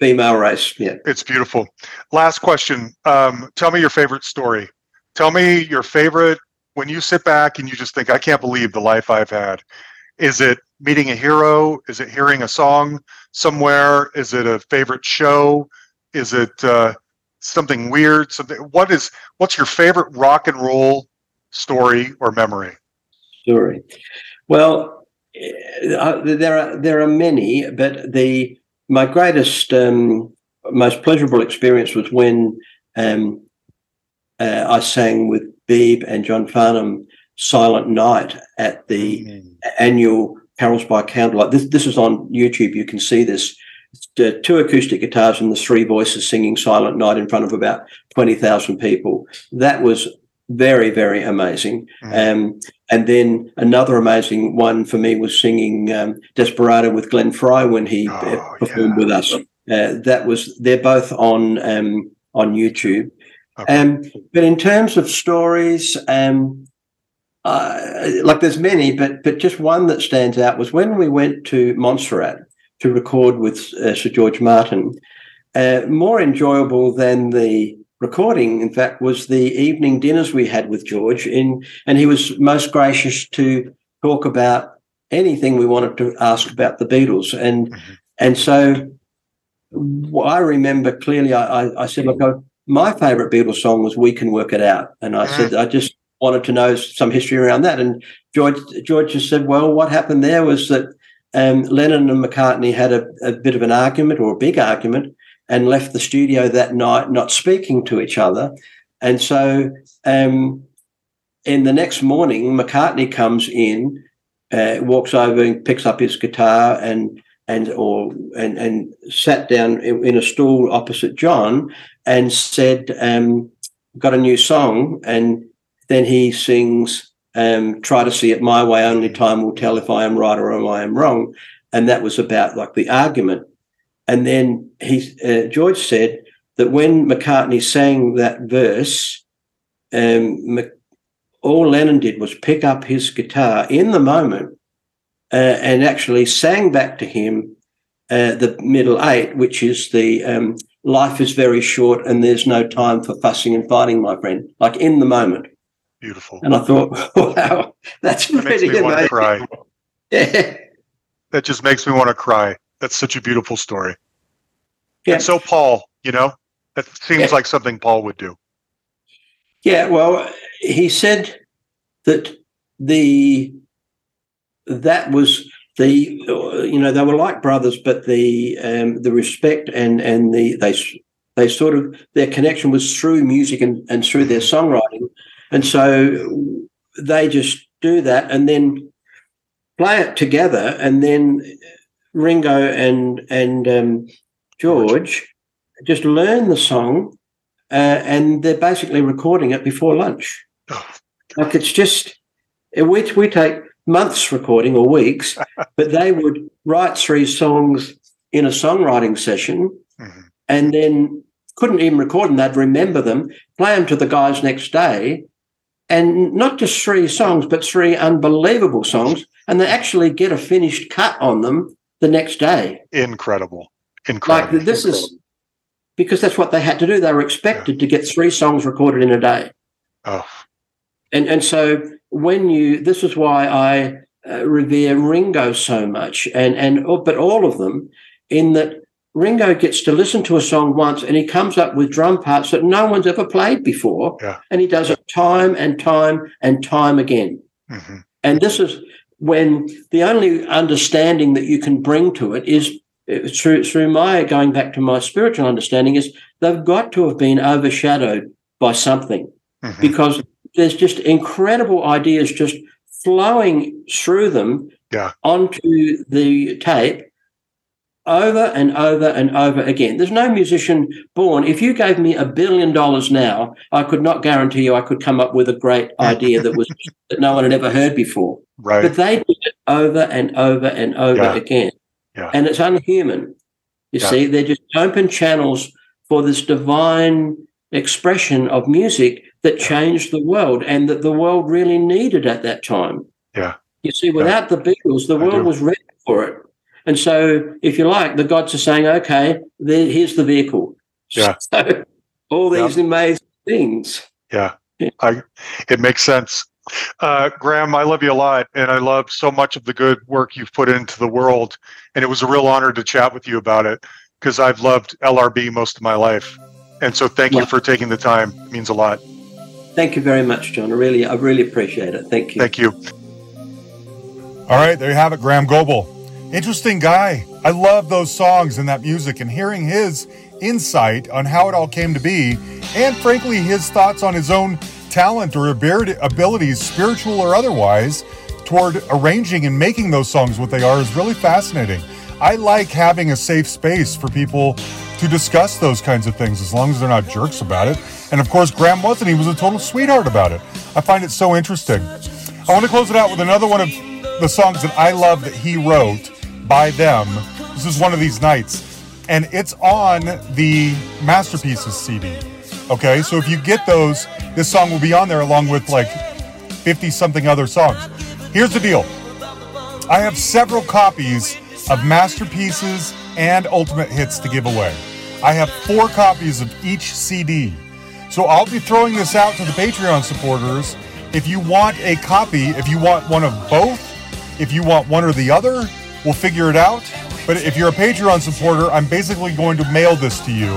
S3: female race. Yeah.
S1: It's beautiful. Last question. Um, tell me your favorite story. Tell me your favorite when you sit back and you just think, I can't believe the life I've had. Is it meeting a hero? Is it hearing a song somewhere? Is it a favorite show? Is it uh, something weird? Something. What is? What's your favorite rock and roll story or memory?
S3: story. Well, eh, uh, there are there are many, but the my greatest, um, most pleasurable experience was when um, uh, I sang with Beeb and John Farnham "Silent Night" at the annual Carols by Candlelight. This this is on YouTube. You can see this. It's, uh, two acoustic guitars and the three voices singing "Silent Night" in front of about twenty thousand people. That was very very amazing.
S1: Mhm.
S3: Um, and then another amazing one for me was singing um, "Desperado" with Glenn Frey when he
S1: Oh,
S3: performed
S1: yeah.
S3: with us. Uh, that was they're both on um, on YouTube.
S1: Okay.
S3: Um, but in terms of stories, um, uh, like there's many, but but just one that stands out was when we went to Montserrat to record with uh, Sir George Martin. Uh, more enjoyable than the recording, in fact, was the evening dinners we had with George. In and he was most gracious to talk about anything we wanted to ask about the Beatles, and
S1: Mhm.
S3: and so I remember clearly. I, I, said, look, I, my favourite Beatles song was "We Can Work It Out," and I said I just wanted to know some history around that. And George George just said, well, what happened there was that um, Lennon and McCartney had a, a bit of an argument or a big argument and left the studio that night not speaking to each other. And so um, in the next morning, McCartney comes in, uh, walks over and picks up his guitar and and or and and sat down in, a stool opposite John and said, um, "Got a new song." And then he sings, um, "Try to see it my way. Only time will tell if I am right or if I am wrong." And that was about like the argument. And then he uh, George said that when McCartney sang that verse, um, Mc- all Lennon did was pick up his guitar in the moment uh, and actually sang back to him uh, the middle eight, which is the um, life is very short and there's no time for fussing and fighting, my friend, like in the moment.
S5: Beautiful.
S3: And I thought, wow, that's
S5: makes
S3: pretty
S5: me want to
S3: amazing.
S5: cry.
S3: Yeah.
S5: That just makes me want to cry. That's such a beautiful story.
S3: Yeah.
S5: And so Paul, you know, that seems
S3: Yeah.
S5: like something Paul would do.
S3: Yeah, well, he said that the that was the you know they were like brothers, but the um, the respect and and the they they sort of their connection was through music and, and through their songwriting, and so they just do that and then play it together, and then Ringo and and um, George just learn the song uh, and they're basically recording it before lunch.
S5: Oh,
S3: Like it's just we we take months recording or weeks, but they would write three songs in a songwriting session,
S5: Mhm.
S3: and then couldn't even record them. They'd remember them, play them to the guys next day, and not just three songs, but three unbelievable songs, and they actually get a finished cut on them the next day
S5: Incredible. Incredible.
S3: like this is because that's what they had to do. They were expected to get three songs recorded in a day,
S5: Oh,
S3: and and so when you this is why I uh, revere Ringo so much, and and oh, but all of them in that Ringo gets to listen to a song once, and he comes up with drum parts that no one's ever played before,
S5: Yeah.
S3: and he does it time and time and time again.
S5: mhm.
S3: And this is when the only understanding that you can bring to it is uh, through through my going back to my spiritual understanding is they've got to have been overshadowed by something
S5: Mhm.
S3: because there's just incredible ideas just flowing through them
S5: Yeah.
S3: onto the tape over and over and over again. There's no musician born. If you gave me a billion dollars now, I could not guarantee you I could come up with a great idea that was that no one had ever heard before.
S5: right.
S3: But they did it over and over and over
S5: Yeah.
S3: again.
S5: Yeah.
S3: And it's unhuman. You
S5: Yeah.
S3: see, they're just open channels for this divine expression of music that changed the world and that the world really needed at that time.
S5: Yeah.
S3: You see, without the Beatles, the
S5: I
S3: world
S5: do.
S3: was ready for it. And so, if you like, the gods are saying, okay, there, here's the vehicle.
S5: Yeah.
S3: So, all
S5: Yeah.
S3: these amazing things.
S5: Yeah,
S3: Yeah.
S5: I, it makes sense. Uh, Graeham, I love you a lot, and I love so much of the good work you've put into the world. And it was a real honor to chat with you about it because I've loved LRB most of my life. And so, thank you for taking the time. It means a lot.
S3: Thank you very much, John. I really, I really appreciate it. Thank you.
S5: Thank you.
S1: All right, there you have it, Graeham Goble. Interesting guy. I love those songs and that music and hearing his insight on how it all came to be, and frankly, his thoughts on his own talent or abilities, spiritual or otherwise, toward arranging and making those songs what they are is really fascinating. I like having a safe space for people to discuss those kinds of things as long as they're not jerks about it. And of course, Graeham wasn't. He was a total sweetheart about it. I find it so interesting. I want to close it out with another one of the songs that I love that he wrote by them. This is one of these nights, and it's on the Masterpieces CD. Okay, so if you get those, this song will be on there along with like 50 something other songs. Here's the deal I have several copies of Masterpieces and Ultimate Hits to give away. I have four copies of each CD. So I'll be throwing this out to the Patreon supporters. If you want a copy, if you want one of both, if you want one or the other, we'll figure it out. But if you're a Patreon supporter, I'm basically going to mail this to you.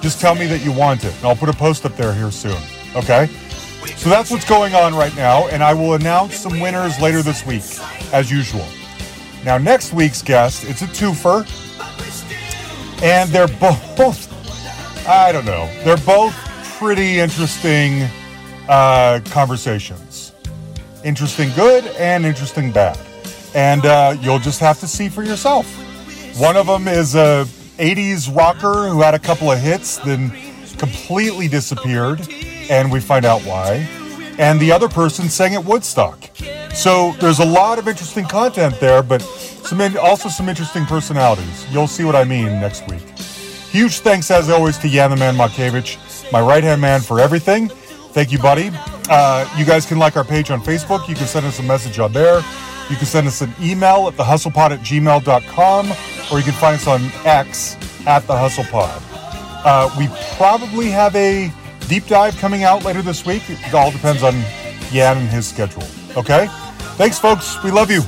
S1: Just tell me that you want it, and I'll put a post up there here soon. Okay? So that's what's going on right now, and I will announce some winners later this week, as usual. Now, next week's guest, it's a twofer, and they're both, I don't know, they're both pretty interesting uh, conversations. Interesting good and interesting bad. And uh, you'll just have to see for yourself. One of them is a 80s rocker who had a couple of hits, then completely disappeared, and we find out why. And the other person sang at Woodstock. So there's a lot of interesting content there, but some in, also some interesting personalities. You'll see what I mean next week. Huge thanks, as always, to Jan the Man Makevich, my right hand man, for everything. Thank you, buddy. Uh, you guys can like our page on Facebook. You can send us a message on there. You can send us an email at thehustlepod at gmail.com or you can find us on X at the Hustlepod. Uh, we probably have a deep dive coming out later this week. It all depends on Yan and his schedule. Okay? Thanks, folks. We love you.